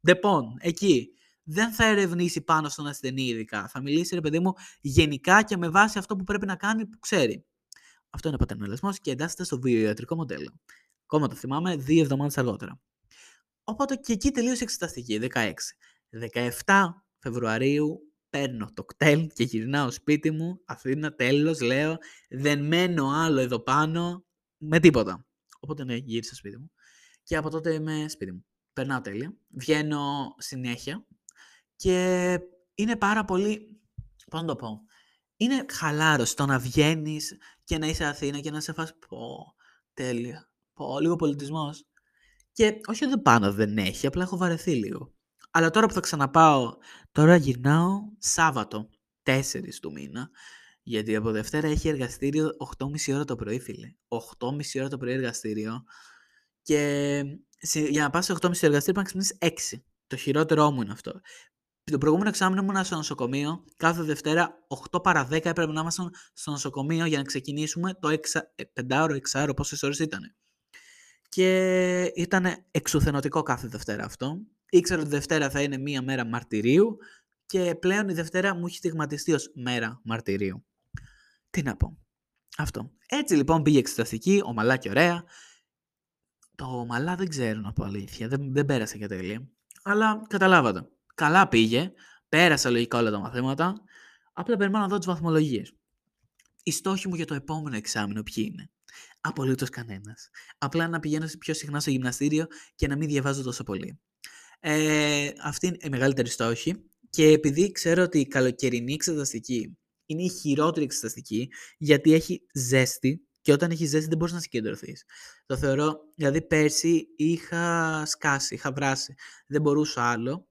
Ντεπόν, εκεί. Δεν θα ερευνήσει πάνω στον ασθενή ειδικά. Θα μιλήσει, ρε παιδί μου, γενικά και με βάση αυτό που πρέπει να κάνει που ξέρει. Αυτό είναι ο πατερναλισμός και εντάσσεται στο βιοιατρικό μοντέλο. Ακόμα το θυμάμαι δύο εβδομάδες αργότερα. Οπότε και εκεί τελείωσε η εξεταστική, 16. 17 Φεβρουαρίου παίρνω το ΚΤΕΛ και γυρνάω σπίτι μου. Αθήνα, τέλος, λέω. Δεν μένω άλλο εδώ πάνω με τίποτα. Οπότε ναι, γύρισα σπίτι μου. Και από τότε είμαι σπίτι μου περνάω τέλεια, βγαίνω συνέχεια και είναι πάρα πολύ, πώς να το πω, είναι χαλάρωση το να βγαίνεις και να είσαι Αθήνα και να σε φας πω, τέλεια, πω, λίγο πολιτισμός. Και όχι ότι πάνω δεν έχει, απλά έχω βαρεθεί λίγο. Αλλά τώρα που θα ξαναπάω, τώρα γυρνάω Σάββατο, 4 του μήνα, γιατί από Δευτέρα έχει εργαστήριο 8.30 ώρα το πρωί, φίλε. 8.30 ώρα το πρωί εργαστήριο. Και για να πας σε 8.30 εργαστήριο πρέπει να ξυπνήσεις 6. Το χειρότερό μου είναι αυτό. Το προηγούμενο εξάμεινο ήμουν στο νοσοκομείο. Κάθε Δευτέρα 8 παρα 10 έπρεπε να ήμασταν στο νοσοκομείο για να ξεκινήσουμε το 5ωρο, 6ωρο, πόσες ώρες ήταν. Και ήταν εξουθενωτικό κάθε Δευτέρα αυτό. Ήξερα ότι Δευτέρα θα είναι μία μέρα μαρτυρίου και πλέον η Δευτέρα μου έχει στιγματιστεί ως μέρα μαρτυρίου. Τι να πω. Αυτό. Έτσι λοιπόν πήγε εξεταστική, ομαλά και ωραία. Το μαλά δεν ξέρω να πω αλήθεια. Δεν, δεν πέρασε και τέλεια. Αλλά καταλάβατε. Καλά πήγε. Πέρασα λογικά όλα τα μαθήματα. Απλά περιμένω να δω τις βαθμολογίες. Οι στόχοι μου για το επόμενο εξάμεινο ποιοι είναι; Απολύτως κανένας. Απλά να πηγαίνω πιο συχνά στο γυμναστήριο και να μην διαβάζω τόσο πολύ. Ε, αυτή είναι η μεγαλύτερη στόχη. Και επειδή ξέρω ότι η καλοκαιρινή εξεταστική είναι η χειρότερη εξεταστική, γιατί έχει ζέστη και όταν έχει ζέστη δεν μπορείς να συγκεντρωθείς. Το θεωρώ, δηλαδή πέρσι είχα σκάσει, είχα βράσει. Δεν μπορούσα άλλο.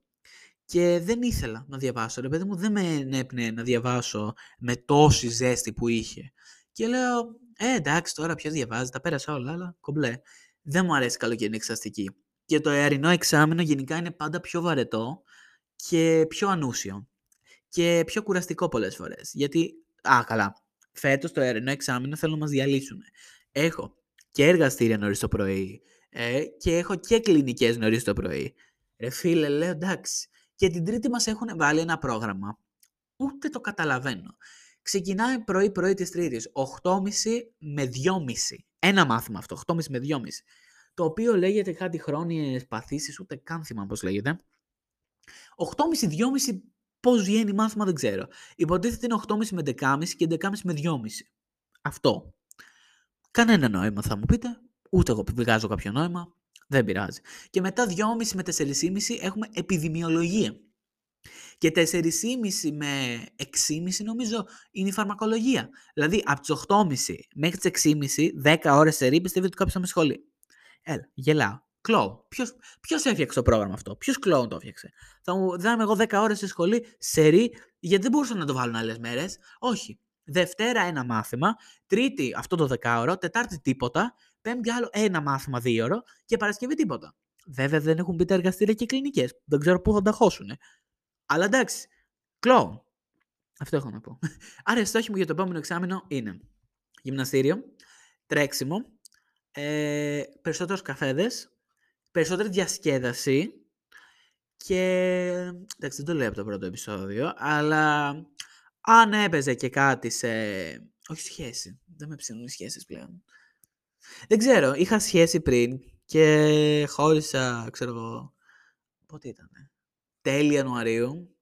Και δεν ήθελα να διαβάσω. Ρε παιδί μου δεν με ενέπνεε να διαβάσω με τόση ζέστη που είχε. Και λέω, ε, εντάξει, τώρα ποιος διαβάζει, τα πέρασα όλα, αλλά κομπλέ. Δεν μου αρέσει καλοκαιρινή εξαστική. Και το αερινό εξάμεινο γενικά είναι πάντα πιο βαρετό και πιο ανούσιο. Και πιο κουραστικό πολλές φορές. Γιατί, α, καλά, φέτος το αερινό εξάμεινο θέλω να μας διαλύσουν. Έχω και εργαστήρια νωρίς το πρωί ε, και έχω και κλινικές νωρίς το πρωί. Ρε φίλε, λέω εντάξει. Και την Τρίτη μας έχουν βάλει ένα πρόγραμμα. Ούτε το καταλαβαίνω. Ξεκινάει πρωί-πρωί της Τρίτης. 8.30 με 2.30. Ένα μάθημα αυτό. 8.30 με 2.30. Το οποίο λέγεται κάτι χρόνιες παθήσεις, ούτε καν θυμάμαι πώς λέγεται. 8.30-2.30 πώς βγαίνει μάθημα δεν ξέρω. Υποτίθεται είναι 8.30 με 10.30 και 11.30 με 2.30. Αυτό. Κανένα νόημα θα μου πείτε. Ούτε εγώ βγάζω κάποιο νόημα. Δεν πειράζει. Και μετά 2,5 με 4,5 έχουμε επιδημιολογία. Και 4,5 με 6,5 νομίζω είναι η φαρμακολογία. Δηλαδή από τις 8,5 μέχρι τις 6,5, 10 ώρες σε ρί, πιστεύετε ότι κάποιο θα με σχολεί. Έλα, γελάω. Κλόου. Ποιος έφτιαξε το πρόγραμμα αυτό, Ποιος κλόου το έφτιαξε; Θα μου δάμε εγώ 10 ώρες στη σχολή σε ρί, γιατί δεν μπορούσα να το βάλουν άλλες μέρες. Όχι. Δευτέρα ένα μάθημα, Τρίτη αυτό το δεκάωρο, Τετάρτη τίποτα, Πέμπτη άλλο ένα μάθημα δύο ώρο και Παρασκευή τίποτα. Βέβαια δεν έχουν μπει τα εργαστήρια και κλινικές. Δεν ξέρω πού θα τα χώσουν. Αλλά εντάξει. Κλόουν. Αυτό έχω να πω. Άρα η στόχη μου για το επόμενο εξάμεινο είναι γυμναστήριο, τρέξιμο, ε, περισσότερους καφέδες, περισσότερη διασκέδαση και... Εντάξει, δεν το λέω από το πρώτο επεισόδιο, αλλά αν έπαιζε και κάτι σε... Όχι σχέση. Δεν με ψήνουν οι σχέσεις πλέον. Δεν ξέρω. Είχα σχέση πριν και χώρισα, ξέρω εγώ, πότε ήταν. Τέλη Ιανουαρίου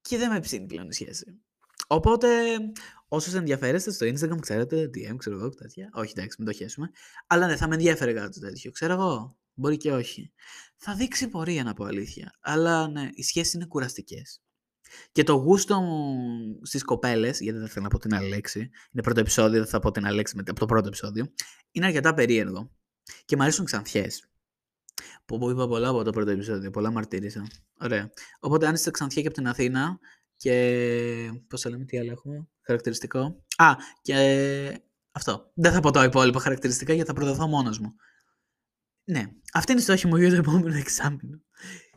και δεν με ψήνει πλέον η σχέση. Οπότε, όσους ενδιαφέρεστε στο Instagram, ξέρετε, DM, ξέρω εγώ, τέτοια. Όχι, εντάξει, μην το χέσουμε. Αλλά ναι, θα με ενδιαφέρει κάτι τέτοιο. Ξέρω εγώ. Μπορεί και όχι. Θα δείξει πορεία να πω αλήθεια. Αλλά ναι, οι σχέσεις είναι κουραστικές. Και το γούστο μου στις κοπέλες, γιατί δεν θέλω να πω την άλλη λέξη, είναι πρώτο επεισόδιο, δεν θα πω την άλλη λέξη από το πρώτο επεισόδιο, είναι αρκετά περίεργο. Και μου αρέσουν ξανθιές. Που, που είπα πολλά από το πρώτο επεισόδιο, πολλά μαρτύρησα. Ωραία. Οπότε αν είστε ξανθιέ και από την Αθήνα και. Πώς θα λέμε, τι άλλο έχουμε, χαρακτηριστικό. Α, και. Αυτό. Δεν θα πω τα υπόλοιπα χαρακτηριστικά γιατί θα προδοθώ μόνος μου. Ναι, αυτή είναι η στόχη μου για το επόμενο εξάμεινο.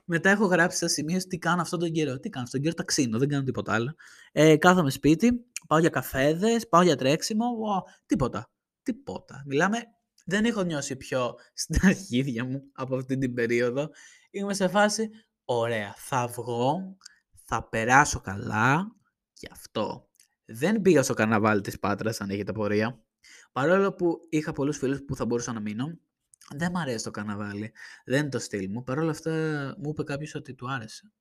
Μετά έχω γράψει στα σημεία τι κάνω αυτόν τον καιρό. Τι κάνω αυτόν τον καιρό, ταξίνω, δεν κάνω τίποτα άλλο. Ε, κάθομαι σπίτι, πάω για καφέδες, πάω για τρέξιμο, ο, τίποτα. Τίποτα. Μιλάμε, δεν έχω νιώσει πιο στην αρχίδια μου από αυτή την περίοδο. Είμαι σε φάση, ωραία, θα βγω, θα περάσω καλά και αυτό. Δεν πήγα στο καρναβάλι της Πάτρας, αν έχετε πορεία. Παρόλο που είχα πολλούς φίλους που θα μπορούσα να μείνω, δεν μ' αρέσει το καρναβάλι. Δεν είναι το στυλ μου. Παρ' όλα αυτά μου είπε κάποιος ότι του άρεσε.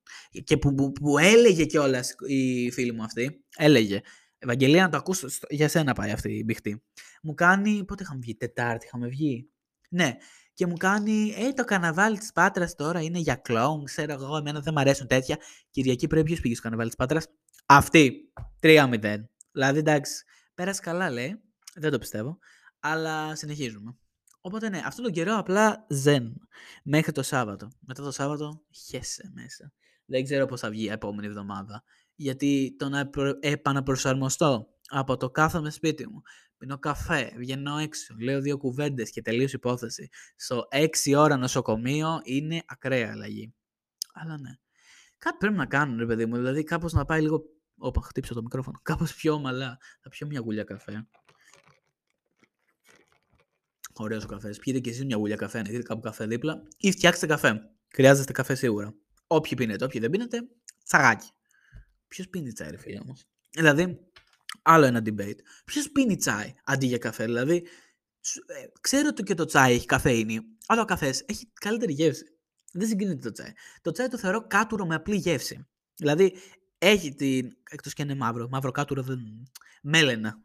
Και που, που, που έλεγε κιόλας η φίλη μου αυτή. Έλεγε. Ευαγγελία, να το ακούσω. Για σένα πάει αυτή η μπιχτή. Μου κάνει. Πότε είχαμε βγει, Τετάρτη είχαμε βγει; Ναι. Και μου κάνει. Ε, το καρναβάλι της Πάτρας τώρα είναι για κλόουν. Ξέρω εγώ, εμένα δεν μ' αρέσουν τέτοια. Κυριακή πρέπει ποιος πήγε στο καρναβάλι της Πάτρας; Αυτή. 3-0. Δηλαδή εντάξει. Πέρασε καλά, λέει. Δεν το πιστεύω. Αλλά συνεχίζουμε. Οπότε ναι, αυτόν τον καιρό απλά ζεν. Μέχρι το Σάββατο. Μετά το Σάββατο χέσε μέσα. Δεν ξέρω πώς θα βγει η επόμενη εβδομάδα. Γιατί το να επαναπροσαρμοστώ από το κάθομαι σπίτι μου, πίνω καφέ, βγαίνω έξω, λέω δύο κουβέντες και τελείως υπόθεση. Στο 6 ώρα νοσοκομείο είναι ακραία αλλαγή. Αλλά ναι. Κάτι πρέπει να κάνω, ρε παιδί μου. Δηλαδή κάπως να πάει λίγο... Όπα, χτύψω το μικρόφωνο. Κάπως πιο ομαλά. Θα πιω μια γουλιά καφέ. Ωραίο ο καφέ. Πιείτε και εσεί μια γουλιά καφέ, αν έχετε κάπου καφέ δίπλα, ή φτιάξτε καφέ. Χρειάζεστε καφέ σίγουρα. Όποιοι πίνετε, όποιοι δεν πίνετε, τσαγάκι. Ποιο πίνει τσάι, ρε φίλε όμω. Δηλαδή, άλλο ένα debate. Ποιο πίνει τσάι αντί για καφέ, δηλαδή. Ε, ξέρω ότι και το τσάι έχει καφέινη, αλλά ο καφέ έχει καλύτερη γεύση. Δεν συγκρίνεται το τσάι. Το τσάι το θεωρώ κάτουρο με απλή γεύση. Δηλαδή, έχει την. εκτό και είναι μαύρο. Μαύρο κάτουρο δεν. Μέλενα.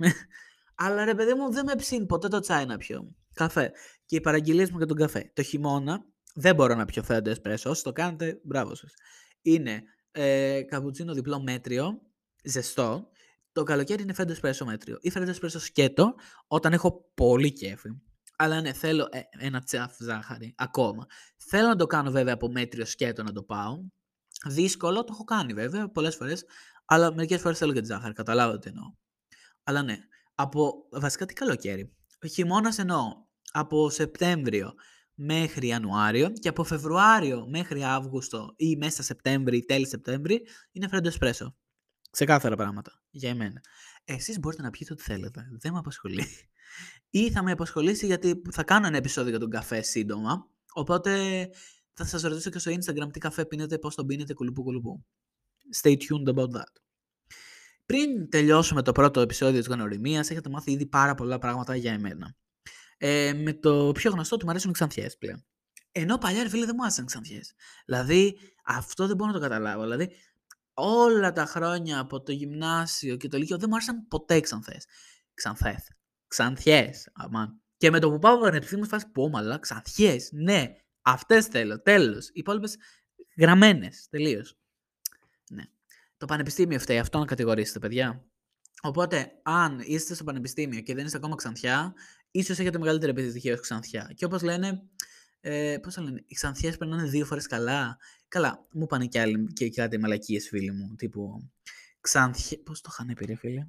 Αλλά ρε παιδί μου, δεν με ψήνει ποτέ το τσάι να πιω καφέ. Και οι παραγγελίες μου για τον καφέ. Το χειμώνα δεν μπορώ να πιω φέντο εσπρέσο. Όσοι το κάνετε, μπράβο σας. Είναι ε, καπουτσίνο διπλό μέτριο, ζεστό. Το καλοκαίρι είναι φέντο εσπρέσο μέτριο. Ή φέντο εσπρέσο σκέτο, όταν έχω πολύ κέφι. Αλλά ναι, θέλω ε, ένα τσαφ ζάχαρη ακόμα. Θέλω να το κάνω βέβαια από μέτριο σκέτο να το πάω. Δύσκολο, το έχω κάνει βέβαια πολλές φορές, αλλά μερικές φορές θέλω και τη ζάχαρη, καταλάβω τι εννοώ. Αλλά ναι, από βασικά τι καλοκαίρι. Χειμώνας εννοώ από Σεπτέμβριο μέχρι Ιανουάριο και από Φεβρουάριο μέχρι Αύγουστο ή μέσα Σεπτέμβρη ή τέλη Σεπτέμβρη είναι φρέντο εσπρέσο. Ξεκάθαρα πράγματα για εμένα. Εσείς μπορείτε να πιείτε ό,τι θέλετε. Δεν με απασχολεί. Ή θα με απασχολήσει γιατί θα κάνω ένα επεισόδιο για τον καφέ σύντομα. Οπότε θα σας ρωτήσω και στο Instagram τι καφέ πίνετε, πώς τον πίνετε, κουλουπού κουλουπού. Stay tuned about that. Πριν τελειώσουμε το πρώτο επεισόδιο της γνωριμίας, έχετε μάθει ήδη πάρα πολλά πράγματα για εμένα. Ε, με το πιο γνωστό του μου αρέσουν οι ξανθιές πλέον. Ενώ παλιά ρε φίλε δεν μου άρεσαν ξανθιές. Δηλαδή αυτό δεν μπορώ να το καταλάβω. Δηλαδή όλα τα χρόνια από το γυμνάσιο και το λύκειο δεν μου άρεσαν ποτέ ξανθές. Ξανθές. Ξανθιές. Αμάν. Και με το που πάω πανεπιστήμιο φάση πω μαλά, ξανθιές. Ναι, αυτές θέλω. Τέλος. Οι υπόλοιπες γραμμένες. Τελείως. Ναι. Το πανεπιστήμιο φταίει. Αυτό να κατηγορήσετε, παιδιά. Οπότε, αν είστε στο πανεπιστήμιο και δεν είστε ακόμα ξανθιά, ίσως έχετε μεγαλύτερη επιτυχία ως ξανθιά. Και όπως λένε, ε, πώς θα λένε, οι ξανθιές πρέπει να είναι δύο φορές καλά. Καλά, μου πάνε και άλλοι και κάτι μαλακίες φίλοι μου, τύπου ξανθιά, πώς το είχαν πει ρε φίλε;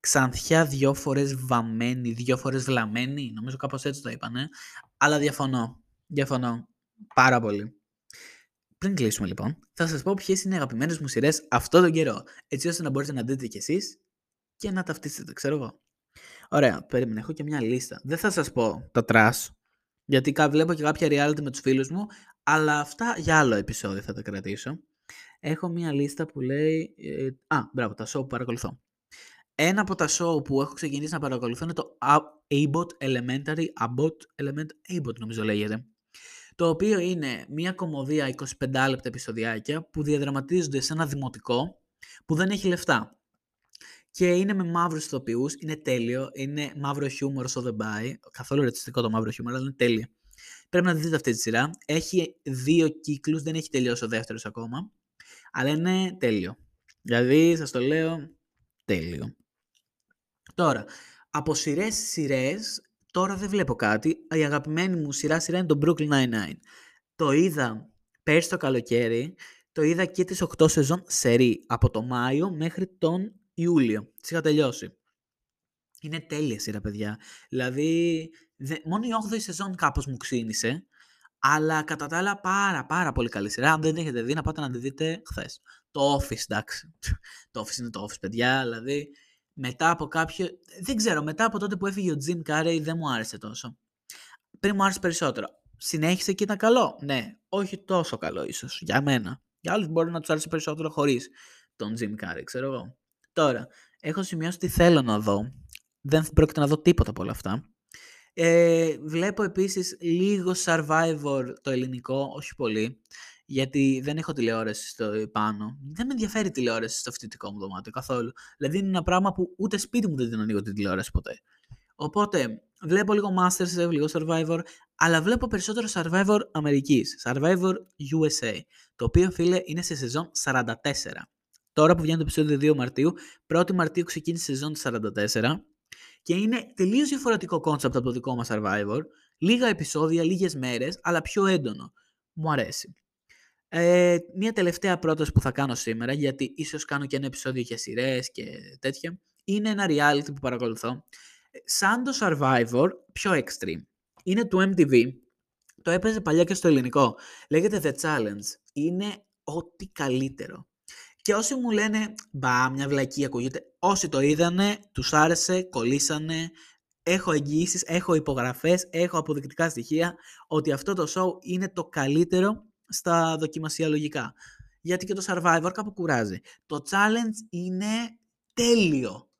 Ξανθιά δυο φορές βαμμένη, δυο φορές βλαμμένη, νομίζω κάπως έτσι το είπανε. Αλλά διαφωνώ, διαφωνώ πάρα πολύ. Πριν κλείσουμε λοιπόν, θα σας πω ποιες είναι οι αγαπημένες μου σειρές αυτό τον καιρό, έτσι ώστε να μπορείτε να δείτε κι εσείς και να ταυτίσετε, ξέρω εγώ. Ωραία, περίμενε, έχω και μια λίστα. Δεν θα σας πω τα trash, γιατί βλέπω και κάποια reality με τους φίλους μου, αλλά αυτά για άλλο επεισόδιο θα τα κρατήσω. Έχω μια λίστα που λέει... Ε, α, μπράβο, τα show που παρακολουθώ. Ένα από τα show που έχω ξεκινήσει να παρακολουθώ είναι το Abbott Elementary, Abbott Elementary, Abbott νομίζω λέγεται. Το οποίο είναι μια κομμωδία 25 λεπτά επεισοδιάκια που διαδραματίζονται σε ένα δημοτικό που δεν έχει λεφτά και είναι με μαύρους ηθοποιούς. Είναι τέλειο. Είναι μαύρο χιούμορ στο The Buy. Καθόλου ρετσιστικό το μαύρο χιούμορ, αλλά είναι τέλειο. Πρέπει να δείτε αυτή τη σειρά. Έχει δύο κύκλους, δεν έχει τελειώσει ο δεύτερος ακόμα. Αλλά είναι τέλειο. Δηλαδή, σας το λέω, τέλειο. Τώρα, από σειρές σειρές, τώρα δεν βλέπω κάτι. Η αγαπημένη μου σειρά σειρά είναι το Brooklyn Nine-Nine. Το είδα πέρσι το καλοκαίρι. Το είδα και τις 8 σεζόν σερή. Από το Μάιο μέχρι τον Ιούλιο. Τις είχα τελειώσει. Είναι τέλεια σειρά, παιδιά. Δηλαδή, δε, μόνο η 8η σεζόν κάπως μου ξύνησε, αλλά κατά τα άλλα πάρα πάρα πολύ καλή σειρά. Αν δεν έχετε δει, να πάτε να τη δείτε χθες. Το Office, εντάξει. το Office είναι το Office, παιδιά. Δηλαδή, μετά από κάποιο... Δεν ξέρω, μετά από τότε που έφυγε ο Jim Carrey δεν μου άρεσε τόσο. Πριν μου άρεσε περισσότερο. Συνέχισε και ήταν καλό. Ναι, όχι τόσο καλό ίσως, για μένα. Για άλλους μπορεί να τους άρεσε περισσότερο χωρίς τον Jim Carrey, ξέρω εγώ. Τώρα, έχω σημειώσει τι θέλω να δω. Δεν πρόκειται να δω τίποτα από όλα αυτά. Ε, βλέπω επίσης λίγο Survivor το ελληνικό, όχι πολύ, γιατί δεν έχω τηλεόραση στο πάνω. Δεν με ενδιαφέρει τηλεόραση στο φοιτητικό μου δωμάτιο καθόλου. Δηλαδή είναι ένα πράγμα που ούτε σπίτι μου δεν την ανοίγω την τηλεόραση ποτέ. Οπότε βλέπω λίγο Masterchef, λίγο Survivor, αλλά βλέπω περισσότερο Survivor Αμερικής, Survivor USA, το οποίο φίλε είναι σε season 44. Τώρα που βγαίνει το επεισόδιο 2 Μαρτίου, 1η Μαρτίου ξεκίνησε η season 44 και είναι τελείως διαφορετικό concept από το δικό μας Survivor. Λίγα επεισόδια, λίγες μέρες, αλλά πιο έντονο. Μου αρέσει. Ε, μια τελευταία πρόταση που θα κάνω σήμερα, γιατί ίσως κάνω και ένα επεισόδιο για σειρές και τέτοια, είναι ένα reality που παρακολουθώ. Σαν το Survivor, πιο extreme. Είναι του MTV. Το έπαιζε παλιά και στο ελληνικό. Λέγεται The Challenge. Είναι ό,τι καλύτερο. Και όσοι μου λένε, μπα, μια βλακή ακούγεται, όσοι το είδανε, τους άρεσε, κολλήσανε, έχω εγγύησεις, έχω υπογραφές, έχω αποδεικτικά στοιχεία ότι αυτό το show είναι το καλύτερο στα δοκιμασιολογικά. Γιατί και το Survivor κάπου κουράζει. Το challenge είναι τέλειο.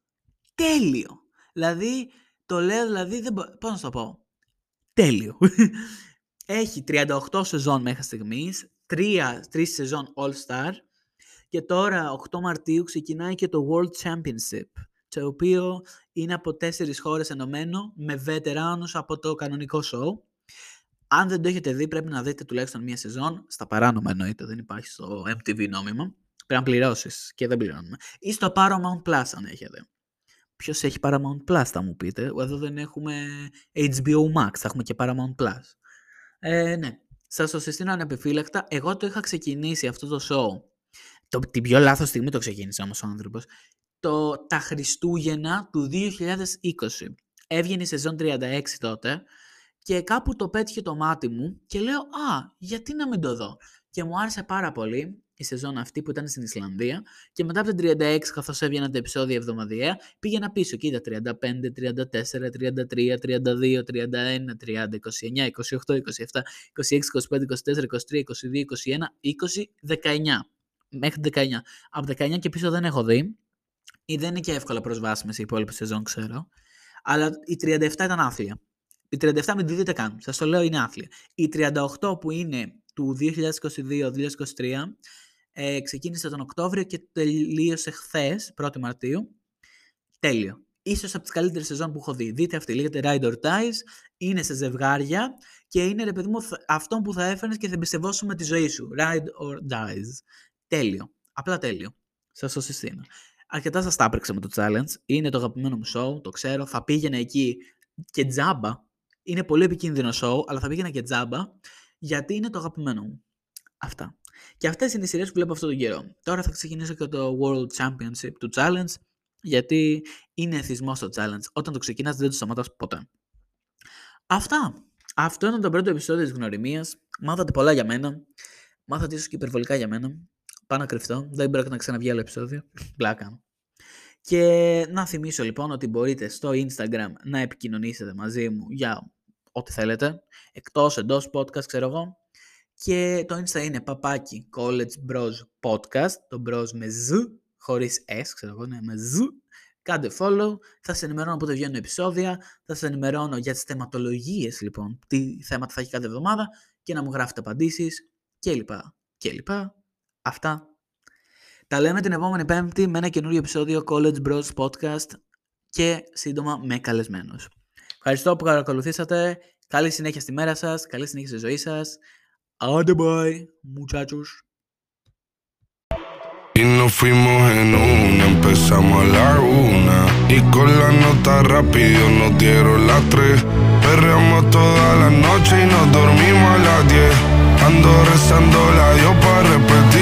Τέλειο. Δηλαδή, το λέω δηλαδή, δεν πώς να το πω. Τέλειο. Έχει 38 σεζόν μέχρι στιγμής, 3, 3 σεζόν All Star, και τώρα, 8 Μαρτίου, ξεκινάει και το World Championship, το οποίο είναι από τέσσερις χώρες ενωμένο, με βετεράνους από το κανονικό show. Αν δεν το έχετε δει, πρέπει να δείτε τουλάχιστον μία σεζόν, στα παράνομα εννοείται, δεν υπάρχει στο MTV νόμιμο. Πρέπει να πληρώσεις και δεν πληρώνουμε. Ή στο Paramount Plus αν έχετε. Ποιος έχει Paramount Plus θα μου πείτε. Εδώ δεν έχουμε HBO Max, θα έχουμε και Paramount Plus. Ε, ναι. Σας το συστήνω ανεπιφύλακτα. Εγώ το είχα ξεκινήσει αυτό το show. Το, την πιο λάθος στιγμή το ξεκίνησε όμως ο άνθρωπος. Το, τα Χριστούγεννα του 2020. Έβγαινε η σεζόν 36 τότε και κάπου το πέτυχε το μάτι μου και λέω «Α, γιατί να μην το δω» και μου άρεσε πάρα πολύ η σεζόν αυτή που ήταν στην Ισλανδία και μετά από τα 36 καθώς έβγαιναν τα επεισόδια εβδομαδιαία πήγαινα πίσω και είδα 35, 34, 33, 32, 31, 30, 29, 28, 27, 26, 25, 24, 23, 22, 21, 20, 19 μέχρι 19. Από 19 και πίσω δεν έχω δει ή δεν είναι και εύκολα προσβάσιμες οι υπόλοιπες σεζόν ξέρω αλλά η 37 ήταν άθλια. Η 37 μην τη δείτε καν. Σας το λέω είναι άθλια. Η 38 που είναι του 2022-2023 ε, ξεκίνησε τον Οκτώβριο και τελείωσε χθες, 1η Μαρτίου. Τέλειο. Ίσως από τις καλύτερες σεζόν που έχω δει. Δείτε αυτή, λέγεται Ride or Dies, είναι σε ζευγάρια και είναι ρε παιδί μου αυτό που θα έφερνες και θα εμπιστευόσουν με τη ζωή σου. Ride or Dies. Τέλειο. Απλά τέλειο. Σας το συστήνω. Αρκετά σας τα άπρεξα με το challenge. Είναι το αγαπημένο μου show, το ξέρω. Θα πήγαινε εκεί και τζάμπα. Είναι πολύ επικίνδυνο show, αλλά θα πήγαινα και τζάμπα γιατί είναι το αγαπημένο μου. Αυτά. Και αυτές είναι οι σειρές που βλέπω αυτόν τον καιρό. Τώρα θα ξεκινήσω και το World Championship του Challenge, γιατί είναι εθισμό στο Challenge. Όταν το ξεκινάς δεν το σταματάς ποτέ. Αυτά. Αυτό ήταν το πρώτο επεισόδιο της γνωριμίας. Μάθατε πολλά για μένα. Μάθατε ίσως και υπερβολικά για μένα. Πάω να κρυφτώ. Δεν πρόκειται να ξαναβγεί άλλο επεισόδιο. Πλάκα. Και να θυμίσω λοιπόν ότι μπορείτε στο Instagram να επικοινωνήσετε μαζί μου για ό,τι θέλετε. Εκτός, εντός podcast, ξέρω εγώ. Και το Insta είναι παπάκι College Bros Podcast. Το Bros με Z, χωρίς S, ξέρω εγώ, ναι, με Z. Κάντε follow, θα σας ενημερώνω πότε βγαίνουν επεισόδια, θα σας ενημερώνω για τις θεματολογίες λοιπόν, τι θέματα θα έχει κάθε εβδομάδα και να μου γράφετε απαντήσεις και και λοιπά. Αυτά. Τα λέμε την επόμενη πέμπτη με ένα καινούριο επεισόδιο College Bros Podcast και σύντομα με καλεσμένους. Ευχαριστώ που παρακολουθήσατε. Καλή συνέχεια στη μέρα σας, καλή συνέχεια στη ζωή σας. Άντε bye, muchachos. Y nos fuimos en una, empezamos a la una Y con la nota rápido nos dieron las tres Perreamos toda la noche y nos dormimos a las diez Ando rezando la Dios para repetir